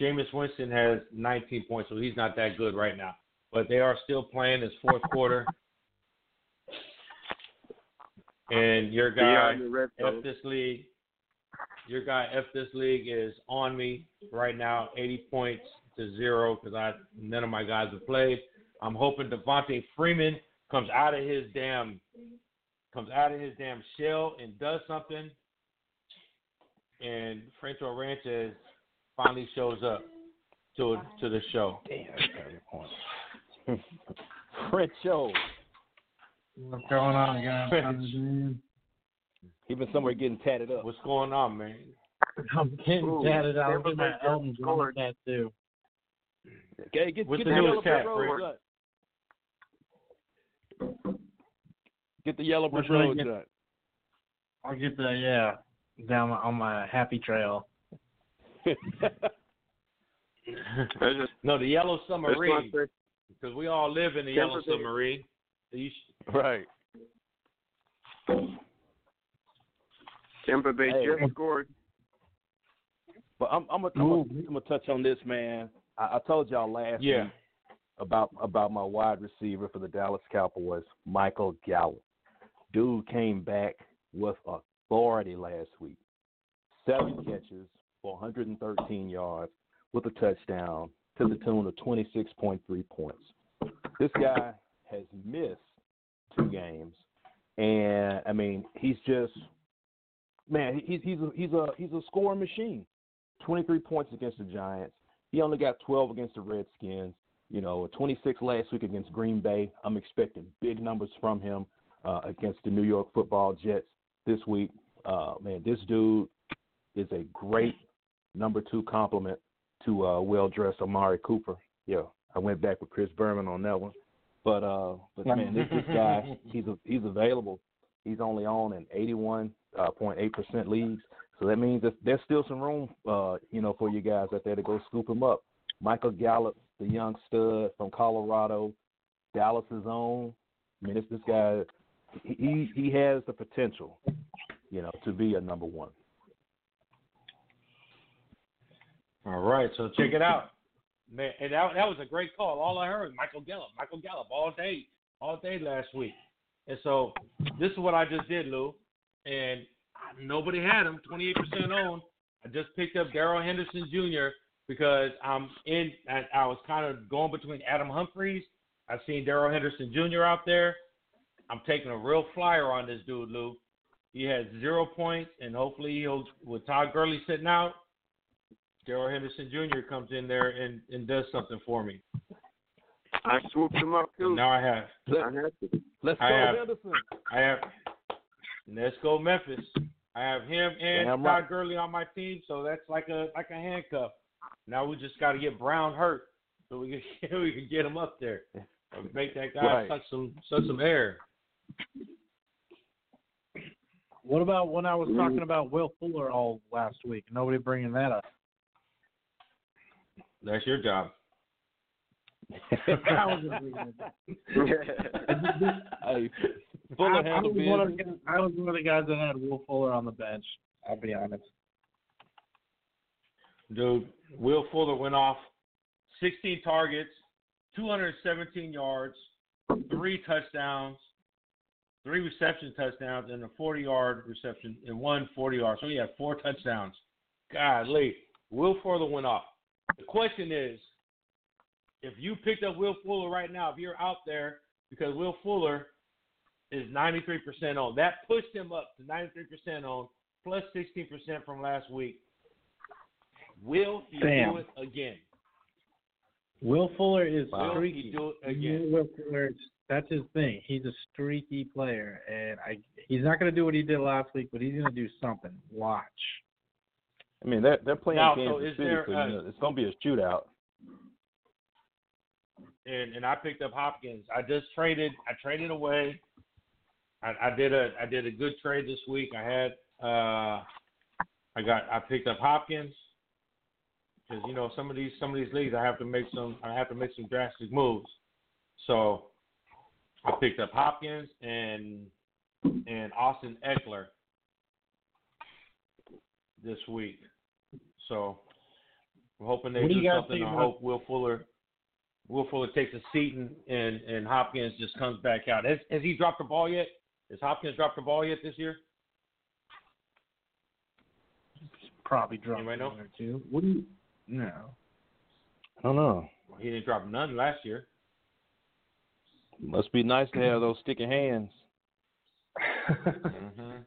Jameis Winston has 19 points, so he's not that good right now. But they are still playing this fourth quarter. And your guy, F this league, your guy F this league is on me right now, 80 points to zero because I none of my guys have played. I'm hoping Devonta Freeman comes out of his damn comes out of his damn shell and does something, and Franco Ranches finally shows up to to the show. Damn, that's 30 points. French show. What's going on, guys? He been somewhere getting tatted up. What's going on, man? I'm getting Ooh, tatted out. Tampa Look at my Bay Elton just John tattoo. Okay, get, What's get the the, newest yellow tat, brick Get the yellow brick What's really road done. I'll get the yeah down on my happy trail. I just, no, the yellow I just submarine want to say, because we all live in the Tampa yellow Bay- submarine. So sh- right. Tampa Bay Hey. just scored. But I'm I'm gonna I'm gonna- I'm gonna touch on this, man. I, I told y'all last Yeah. week about about my wide receiver for the Dallas Cowboys, Michael Gallup. Dude came back with authority last week. Seven catches for 113 yards with a touchdown to the tune of 26.3 points. This guy has missed two games, and I mean he's just man, he's he's a, he's a he's a scoring machine. Twenty three points against the Giants. He only got twelve against the Redskins. You know, 26 last week against Green Bay. I'm expecting big numbers from him uh, against the New York Football Jets this week. Uh, man, this dude is a great number two compliment to uh, well-dressed Amari Cooper. Yeah, I went back with Chris Berman on that one. But uh, but man, this this guy, he's a, he's available. He's only on in 81.8 uh, percent leagues. So that means that there's still some room, uh, you know, for you guys out there to go scoop him up. Michael Gallup, the young stud from Colorado, Dallas's own. I mean, this this guy, he he has the potential, you know, to be a number one. All right, so check it out. Man, and that, that was a great call. All I heard was Michael Gallup, Michael Gallup all day, all day last week. And so this is what I just did, Lou. And nobody had him, 28% owned. I just picked up Darrell Henderson Jr. because I'm in. I, I was kind of going between Adam Humphries. I've seen Darrell Henderson Jr. out there. I'm taking a real flyer on this dude, Lou. He has zero points, and hopefully he'll with Todd Gurley sitting out. Darrell Henderson Jr. comes in there and, and does something for me. I swooped him up too. Now I have. I have to. Let's I go, have, Henderson. I have. Let's go Memphis. I have him and Damn Todd right. Gurley on my team, so that's like a like a handcuff. Now we just got to get Brown hurt so we can we can get him up there, and make that guy Right. suck some suck some air. What about when I was talking mm. about Will Fuller all last week? Nobody bringing that up. That's your job. I was just reading it. Hey, Fuller I, I, was one of, the- I was one of the guys that had Will Fuller on the bench. I'll be honest. Dude, Will Fuller went off 16 targets, 217 yards, three touchdowns, three reception touchdowns, and a 40 yard reception, and one 40 yard. So he had four touchdowns. Golly, Will Fuller went off. The question is, if you picked up Will Fuller right now, if you're out there, because Will Fuller is 93% on, that pushed him up to 93% on, plus 16% from last week. Will he Damn. do it again? Will Fuller is Will streaky. do it again? Will Fuller, that's his thing. He's a streaky player, and I he's not going to do what he did last week, but he's going to do something. Watch. I mean, they're they're playing Now, Kansas is City, there so a- you know, it's gonna be a shootout. and and I picked up Hopkins. I just traded. I traded away. I, I did a I did a good trade this week. I had uh I got I picked up Hopkins because you know some of these some of these leagues I have to make some I have to make some drastic moves. So I picked up Hopkins and and Austin Ekeler this week. So I'm hoping they What do do something. I hope Will Fuller Will Fuller takes a seat and, and, and Hopkins just comes back out. Has, has he dropped the ball yet? Has Hopkins dropped the ball yet this year? Probably dropped one or two. What do you? No. I don't know. He didn't drop none last year. Must be nice to have those sticky hands. Mm-hmm.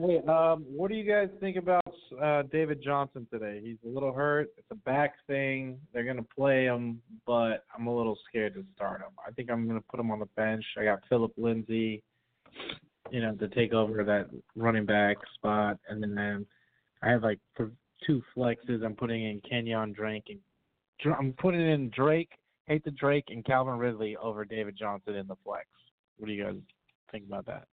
Hey, um, what do you guys think about uh, David Johnson today? He's a little hurt. It's a back thing. They're gonna play him, but I'm a little scared to start him. I think I'm gonna put him on the bench. I got Philip Lindsay, you know, to take over that running back spot, and then um, I have like for two flexes. I'm putting in Kenyan Drake and I'm putting in Drake, hate the Drake, and Calvin Ridley over David Johnson in the flex. What do you guys think about that?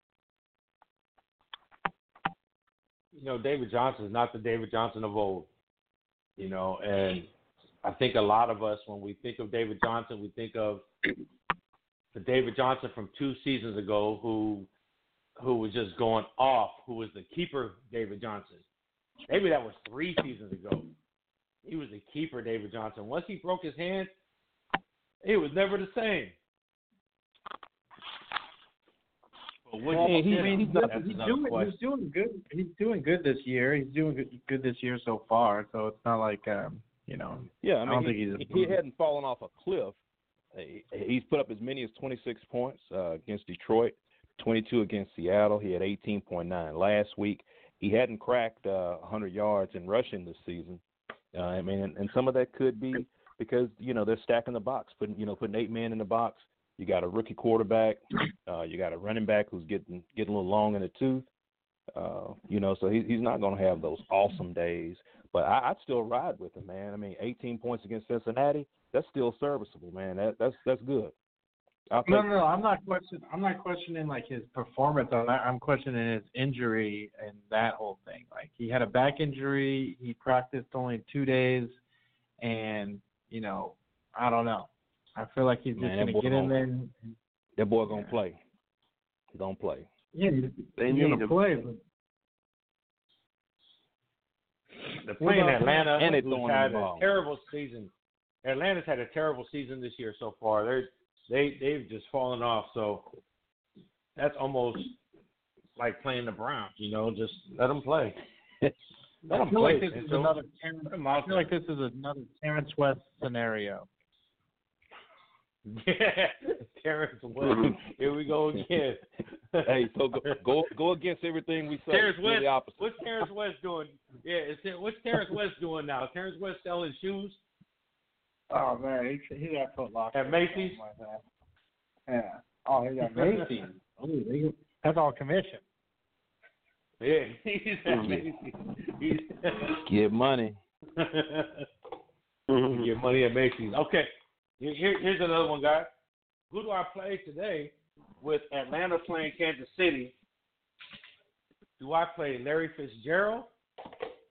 you know, David Johnson is not the David Johnson of old. You know, and I think a lot of us, when we think of David Johnson, we think of the David Johnson from two seasons ago, who who was just going off, who was the keeper David Johnson. Maybe that was three seasons ago. He was the keeper David Johnson. Once he broke his hand, it was never the same. Well, he he, did, I mean, he's, that's he's doing question. he's doing good. He's doing good this year. He's doing good, good this year so far. So it's not like um, you know. Yeah, I I mean, don't he, think he's. he hadn't fallen off a cliff. He- He's put up as many as 26 points uh, against Detroit, 22 against Seattle. He had 18.9 last week. He hadn't cracked uh, 100 yards in rushing this season. Uh, I mean, and, and some of that could be because you know they're stacking the box, putting you know putting eight men in the box. You got a rookie quarterback, uh, you got a running back who's getting getting a little long in the tooth. Uh, you know, so he, he's not going to have those awesome days. But I, I'd still ride with him, man. I mean, 18 points against Cincinnati, that's still serviceable, man. That that's that's good. I'll No, no, no. I'm not questioning. I'm not questioning like his performance on that. I'm questioning his injury and that whole thing. Like he had a back injury. He practiced only two days, and you know, I don't know. I feel like he's just Man, gonna boy get in gonna- there. And, That boy gonna play. He gonna play. yeah, he's, They he's need gonna him. play. But They're playing about- Atlanta, and they who's had a ball. terrible season. Atlanta's had a terrible season this year so far. They're they they've just fallen off. So that's almost like playing the Browns. You know, just let them play. let I them feel play. like this is Enzo. another. Terrence, I feel like this is another Terrence West scenario. Yeah, Terrence West. Here we go again. hey, so go go go against everything we say. Terrence West. the opposite. What's Terrence West doing? Yeah, is Ter- what's Terrence West doing now? Terrence West selling shoes Oh man, he he got Foot Locker. at Macy's? Yeah. Oh, he got Macy's. oh, they, that's all commission. Yeah, he's at. Macy's. He's Get money. Get money at Macy's. Okay, Here- here, here's another one, guys. Who do I play today with Atlanta playing Kansas City? Do I play Larry Fitzgerald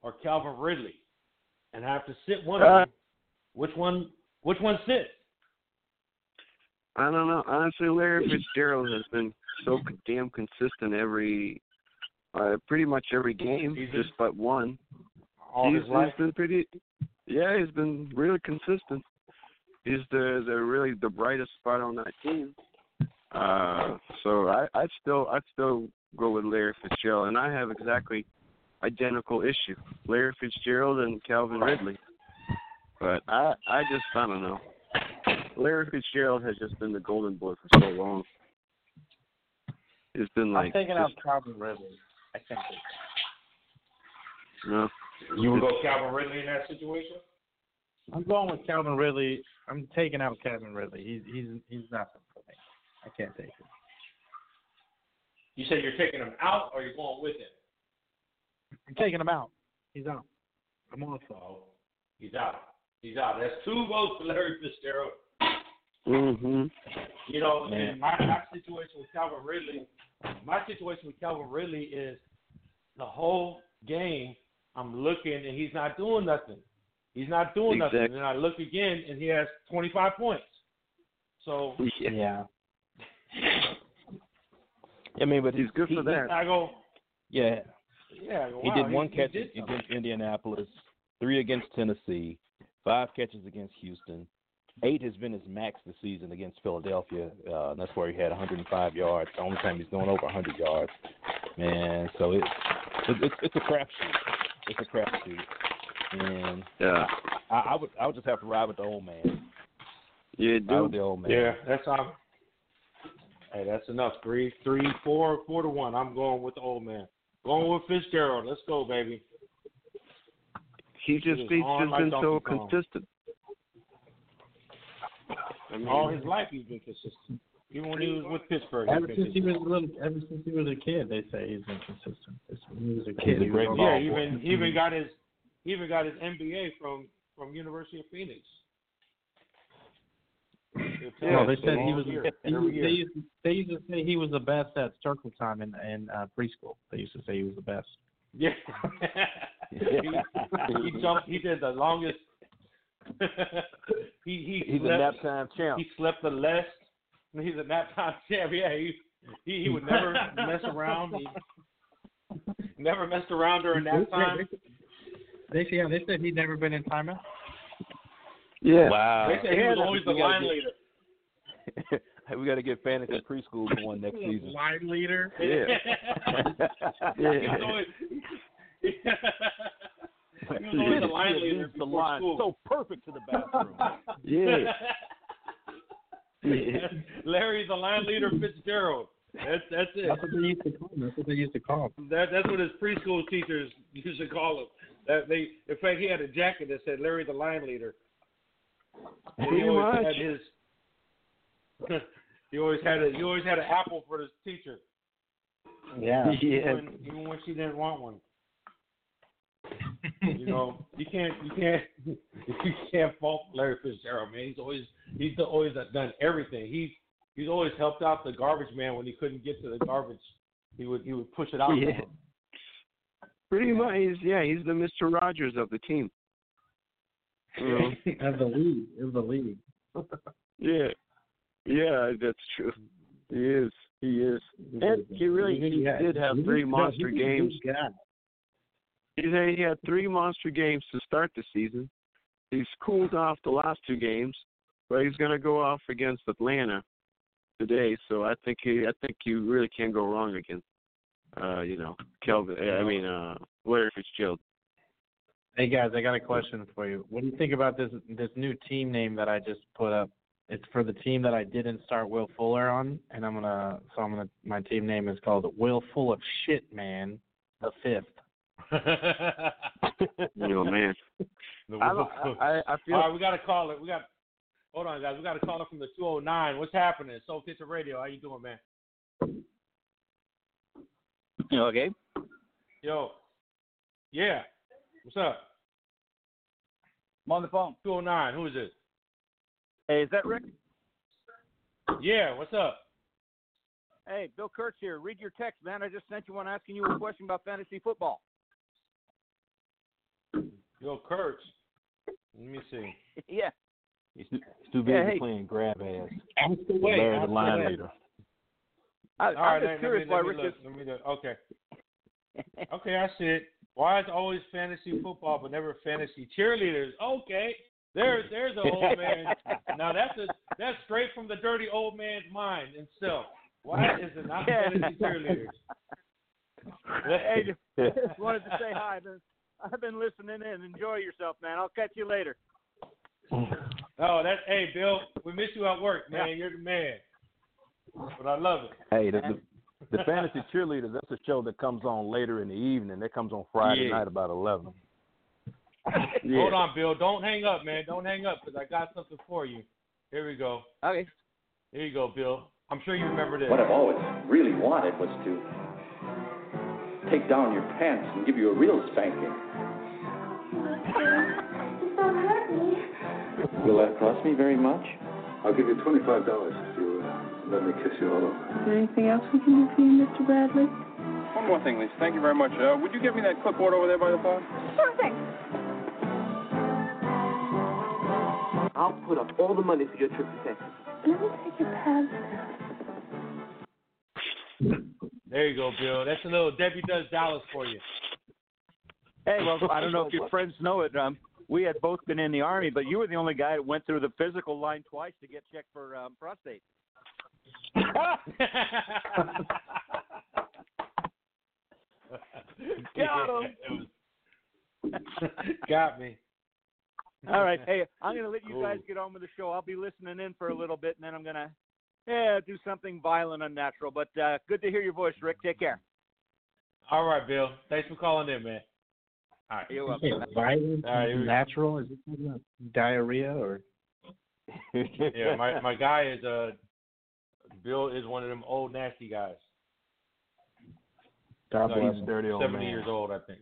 or Calvin Ridley? And I have to sit one of Uh, them. Which one? Which one sits? I don't know. Honestly, Larry Fitzgerald has been so damn consistent every, uh, pretty much every game, Season? just but one. All he's, his life. he's been pretty. Yeah, he's been really consistent. He's the the really the brightest spot on that team. Uh, so I I'd still I'd still go with Larry Fitzgerald, and I have exactly identical issue: Larry Fitzgerald and Calvin Ridley. But I I just I don't know. Larry Fitzgerald has just been the golden boy for so long. It's been like I'm taking out just- Calvin Ridley. I can't take you would go Calvin Ridley in that situation? I'm going with Calvin Ridley. I'm taking out Calvin Ridley. He's he's he's nothing for me. I can't take him. You said you're taking him out or you're going with him? I'm taking him out. He's out. I'm off. Oh, he's out. He's out. That's two votes for Larry Fitzgerald. Mm-hmm. You know, Man. and my, my situation with Calvin Ridley, my situation with Calvin Ridley is the whole game. I'm looking and he's not doing nothing. He's not doing nothing. Exact- And I look again and he has 25 points. So Yeah. I mean, but he's good he, for that. I go, Yeah, yeah. he wow, did one he catch did against Indianapolis, three against Tennessee, five catches against Houston. Eight has been his max this season against Philadelphia. Uh, and that's where he had 105 yards. The only time he's going over 100 yards. Man, so it's it's it's, it's a crapshoot. It's a crapshoot. And Yeah. I, I would I would just have to ride with the old man. Yeah, Ride with the old man. Yeah, that's um. Hey, that's enough. Three, three, four, four to one. I'm going with the old man. Going with Fitzgerald. Let's go, baby. He just He was he's just like been so Kong. consistent. I mean, all his life he's been consistent. Even when he was with Pittsburgh, he's Ever been since he was a little, ever since he was a kid, they say he's been consistent. It's when he was a kid, He's kid. a he great was Yeah, all- even he even got his he even got his MBA from from University of Phoenix. Well, they said he was. year, He, they, year. used, they used to say he was the best at circle time in in uh, preschool. They used to say he was the best. Yeah. he, he jumped. He did the longest. he he He's a slept, nap time champ. He slept the less. He's a nap time champ. Yeah, he he, he would never mess around. He never messed around during nap time. They yeah, they said he'd never been in timeout. Yeah. Wow. They said he was always the line get- leader. Hey, we got to get fantasy preschool going next season. Line leader. Yeah. He was always, he was always the line leader the line school. so perfect to the bathroom. Yeah. Yeah. Larry's the line leader, Fitzgerald. That's that's it. That's what they used to call him. That's what they used to call him. That that's what his preschool teachers used to call him. That they, in fact, he had a jacket that said Larry the Line Leader. And he always much. had his. he always had a. He always had an apple for his teacher. Yeah. Yeah. Even, even when she didn't want one. You know, you can't, you can't, you can't fault Larry Fitzgerald, man. He's always, he's always done everything. He's he's always helped out the garbage man when he couldn't get to the garbage. He would, he would push it out. Yeah. Pretty much, he's, yeah, he's the Mr. Rogers of the team. You know? of the league. Of the league. Yeah, yeah, that's true. He is. He is. And he really he did have three monster he's a good games. He had three monster games to start the season. He's cooled off the last two games, but he's going to go off against Atlanta today. So I think he, I think you really can't go wrong against, uh, you know, Kelvin. I mean, uh, Larry Fitzgerald. Hey guys, I got a question for you. What do you think about this this new team name that I just put up? It's for the team that I didn't start Will Fuller on, and I'm gonna so I'm gonna my team name is called Will Full of Shit Man the Fifth. Oh man. The- I, don't- I, I feel All right, we got to call it. We got. Hold on, guys. We got to call it from the 209. What's happening? Soul Kitchen Radio. How you doing, man? Okay. Yo. Yeah. What's up? I'm on the phone. 209. Who is this? Hey, is that Rick? Yeah. What's up? Hey, Bill Kurtz here. Read your text, man. I just sent you one asking you a question about fantasy football. Yo, Kurtz. Let me see. yeah. He's too, he's too busy Yeah, hey. playing grab ass. Ask away. Larry ask the line away. leader. I, All I'm right, just let, curious let why me, Rick is. look. Let me look. Okay. Okay, I see it. Why is always fantasy football but never fantasy cheerleaders? Okay. There's there's an old man. now that's a that's straight from the dirty old man's mind himself. Why is it not fantasy cheerleaders? hey, just, just wanted to say hi. I've been, I've been listening in. Enjoy yourself, man. I'll catch you later. Oh, that's hey Bill, we miss you at work, man. You're the man. But I love it. Hey, the, the, the fantasy cheerleaders. That's a show that comes on later in the evening. That comes on Friday Yeah. night about eleven. Hold on, Bill. Don't hang up, man. Don't hang up because I got something for you. Here we go. Okay. Here you go, Bill. I'm sure you remember this. What I've always really wanted was to take down your pants and give you a real spanking. Will that cost me very much? I'll give you twenty-five dollars if you uh, let me kiss you all over. Is there anything else we can do for you, Mr. Bradley? One more thing, Lisa. Thank you very much. Uh, would you give me that clipboard over there by the phone? Sure thing. I'll put up all the money for your trip to Texas. Let me take your pants down. There you go, Bill. That's a little Debbie Does Dallas for you. Hey, well, I don't know if your friends know it. Um, we had both been in the army, but you were the only guy that went through the physical line twice to get checked for um, prostate. Got him. Got me. All right. Hey, I'm going to let you Cool. guys get on with the show. I'll be listening in for a little bit, and then I'm going to yeah do something violent, unnatural. But uh, good to hear your voice, Rick. Take care. All right, Bill. Thanks for calling in, man. All right. You're Hey, welcome. violent, All right, here we go. natural? Is it talking diarrhea or? Yeah, my my guy is uh Bill is one of them old nasty guys. God No, bless he's him. dirty old Seventy man. years old, I think.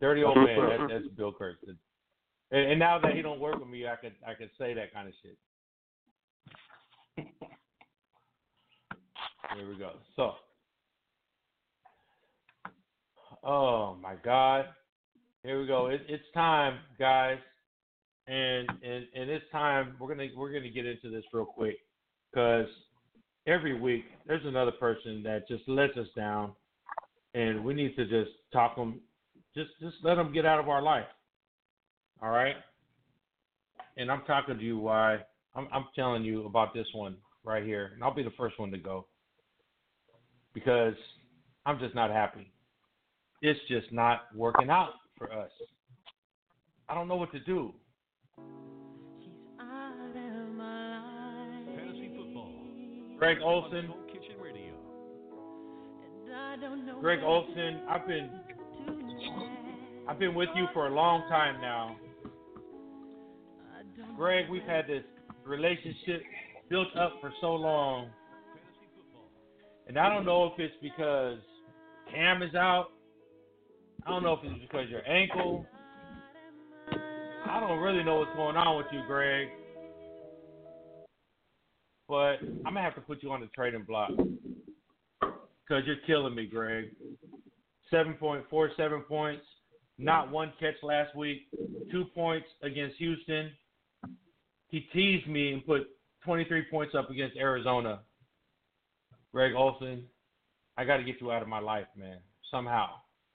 Dirty old man. That, that's Bill Kurtz. And, and now that he don't work with me, I could I could say that kind of shit. Here we go. So, oh my God, here we go. It, it's time, guys, and and and it's time. We're gonna we're gonna get into this real quick because every week there's another person that just lets us down, and we need to just talk them, just just let them get out of our life. All right. And I'm talking to you why I'm I'm telling you about this one right here, and I'll be the first one to go because I'm just not happy. It's just not working out for us. I don't know what to do. Fantasy football. Greg Olsen, Kitchen Radio. Greg Olsen, I've been I've been with you for a long time now. Greg, we've had this relationship built up for so long. And I don't know if it's because Cam is out. I don't know if it's because your ankle. I don't really know what's going on with you, Greg. But I'm gonna have to put you on the trading block because you're killing me, Greg. Seven point four seven points, not one catch last week, two points against Houston. He teased me and put 23 points up against Arizona. Greg Olsen, I got to get you out of my life, man, somehow.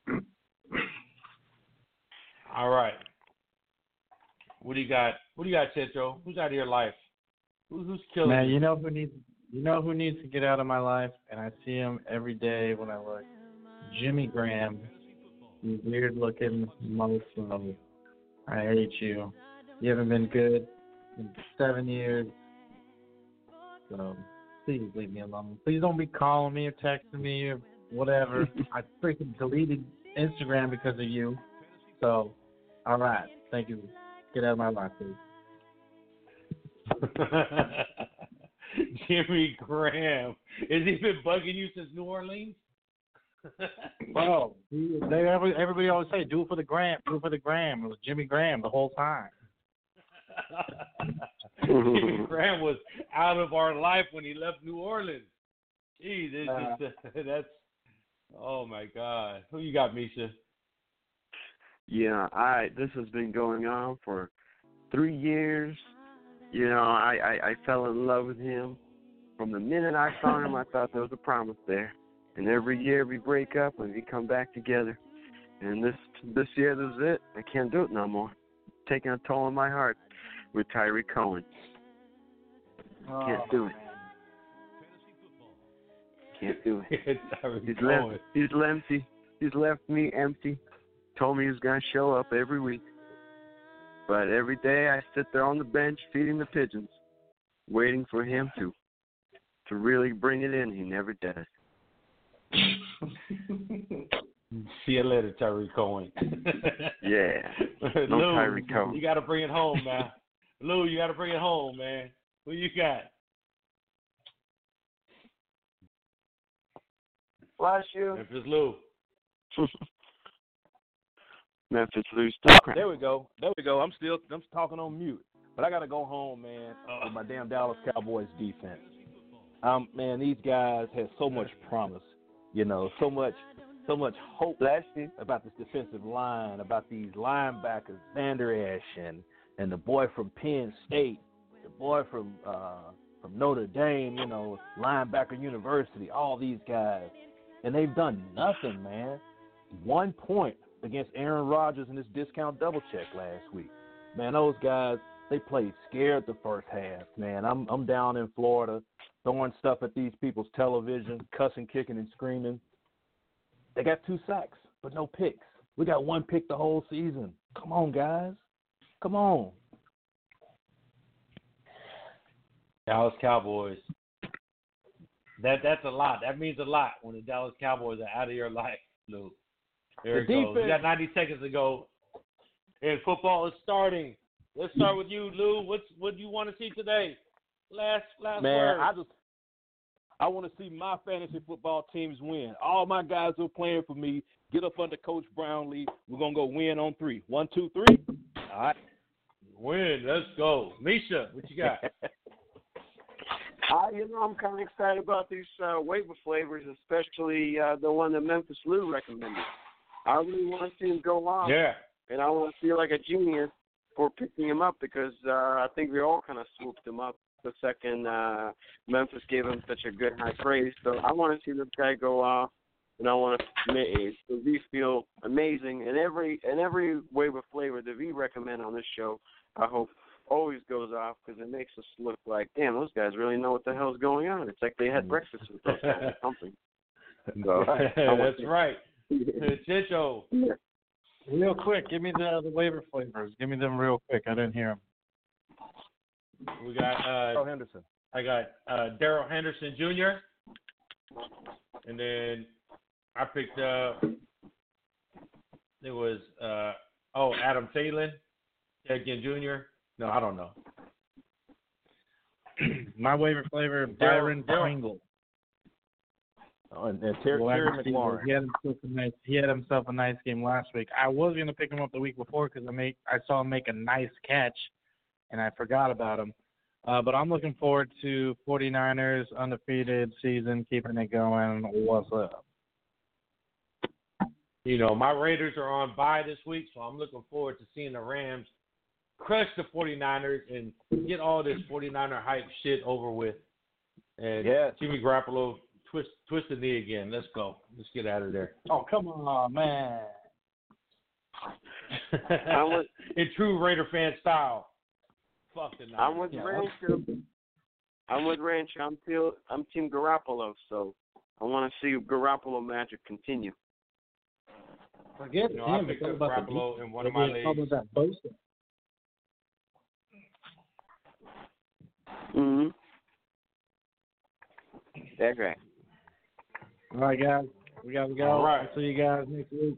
All right. What do you got? What do you got, Chetro? Who's out of your life? Who, who's killing Man, you? you know who needs you know who needs to get out of my life, and I see him every day when I look. Jimmy Graham, you weird looking mofo. I hate you. You haven't been good in seven years. So please leave me alone. Please don't be calling me or texting me or whatever. I freaking deleted Instagram because of you. So, all right, thank you. Get out of my life, please. Jimmy Graham. Has he been bugging you since New Orleans? Bro, they everybody always say, "Do it for the gram, do it for the gram." It was Jimmy Graham the whole time. Jimmy Graham was out of our life when he left New Orleans. It's Uh, just, that's oh my God. Who you got, Misha? Yeah, I this has been going on for three years. You know, I, I I fell in love with him. From the minute I saw him, I thought there was a promise there. And every year we break up and we come back together. And this this year this is it. I can't do it no more. Taking a toll on my heart with Tarik Cohen. Can't do it. Can't do it. He's Cohen. left. He's empty. He's left me empty. Told me he was gonna show up every week, but every day I sit there on the bench feeding the pigeons, waiting for him to, to really bring it in. He never does. See you later, Tarik Cohen. Yeah. No Lou, Tarik Cohen. You got to bring it home, man. Lou, you got to bring it home, man. Who you got? Bless you. Memphis Lou. Memphis Lou still. There we go. There we go. I'm still I'm talking on mute. But I gotta go home, man, with my damn Dallas Cowboys defense. Um, man, these guys had so much promise, you know, so much so much hope about this defensive line, about these linebackers, Vander Esch and, and the boy from Penn State, the boy from uh from Notre Dame, you know, linebacker university, all these guys. And they've done nothing, man. One point against Aaron Rodgers in this discount double check last week. Man, those guys, they played scared the first half, man. I'm I'm down in Florida throwing stuff at these people's television, cussing, kicking, and screaming. They got two sacks, but no picks. We got one pick the whole season. Come on, guys. Come on. Dallas Cowboys. That that's a lot. That means a lot when the Dallas Cowboys are out of your life, Lou. There The it goes. We got 90 seconds to go, and football is starting. Let's start with you, Lou. What's what do you want to see today? Last last Man, word. I just I want to see my fantasy football teams win. All my guys who are playing for me get up under Coach Brownlee. We're gonna go win on three. One, two, three. All right. Win. Let's go, Misha. What you got? I, you know, I'm kind of excited about these uh, waiver flavors, especially uh, the one that Memphis Lou recommended. I really want to see him go off. Yeah. And I want to feel like a genius for picking him up because uh, I think we all kind of swooped him up the second uh, Memphis gave him such a good high praise. So I want to see this guy go off, and I want to make so we feel amazing. And every and every wave of flavor that we recommend on this show, I hope always goes off because it makes us look like, damn, those guys really know what the hell's going on. It's like they had breakfast with those guys or something. So, That's to- right. Chicho. Real quick, give me the the waiver flavors. Give me them real quick. I didn't hear them. We got uh Darrell Henderson. I got uh Darrell Henderson Jr. And then I picked up. It was uh oh Adam Thielen, again Jr. No, I don't know. My favorite flavor, Byron Pringle. Oh, and, and Terry, Terry McLaurin. He had himself a nice. He had himself a nice game last week. I was gonna pick him up the week before because I make I saw him make a nice catch, and I forgot about him. Uh, but I'm looking forward to 49ers undefeated season, keeping it going. What's up? You know, my Raiders are on bye this week, so I'm looking forward to seeing the Rams crush the 49ers and get all this 49er hype shit over with. And Yes. Jimmy Garoppolo twist twist the knee again. Let's go. Let's get out of there. Oh come on, man! I'm with, In true Raider fan style. Fuck the I'm with Niners. Rancho. I'm with Rancho. I'm team, I'm Team Garoppolo, so I want to see Garoppolo magic continue. Forget You know, I him. picked It's all up about the Garoppolo in one of my it's leagues. about that Bosa. Mm-hmm. That's right. All right, guys, we gotta go. All right. I'll see you guys next week.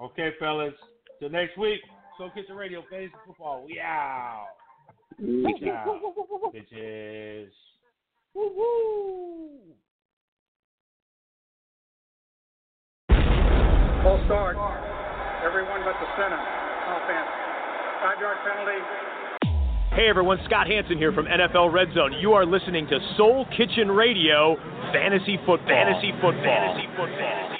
Okay, fellas. Till next week. So Soul Kitchen Radio, Fantasy Football. We out. Peace out. Bitches. Full start. Everyone but the center. Offense. Five yard penalty. Hey everyone, Scott Hanson here from NFL Red Zone. You are listening to Soul Kitchen Radio Fantasy Football. Fantasy Football. Fantasy Football.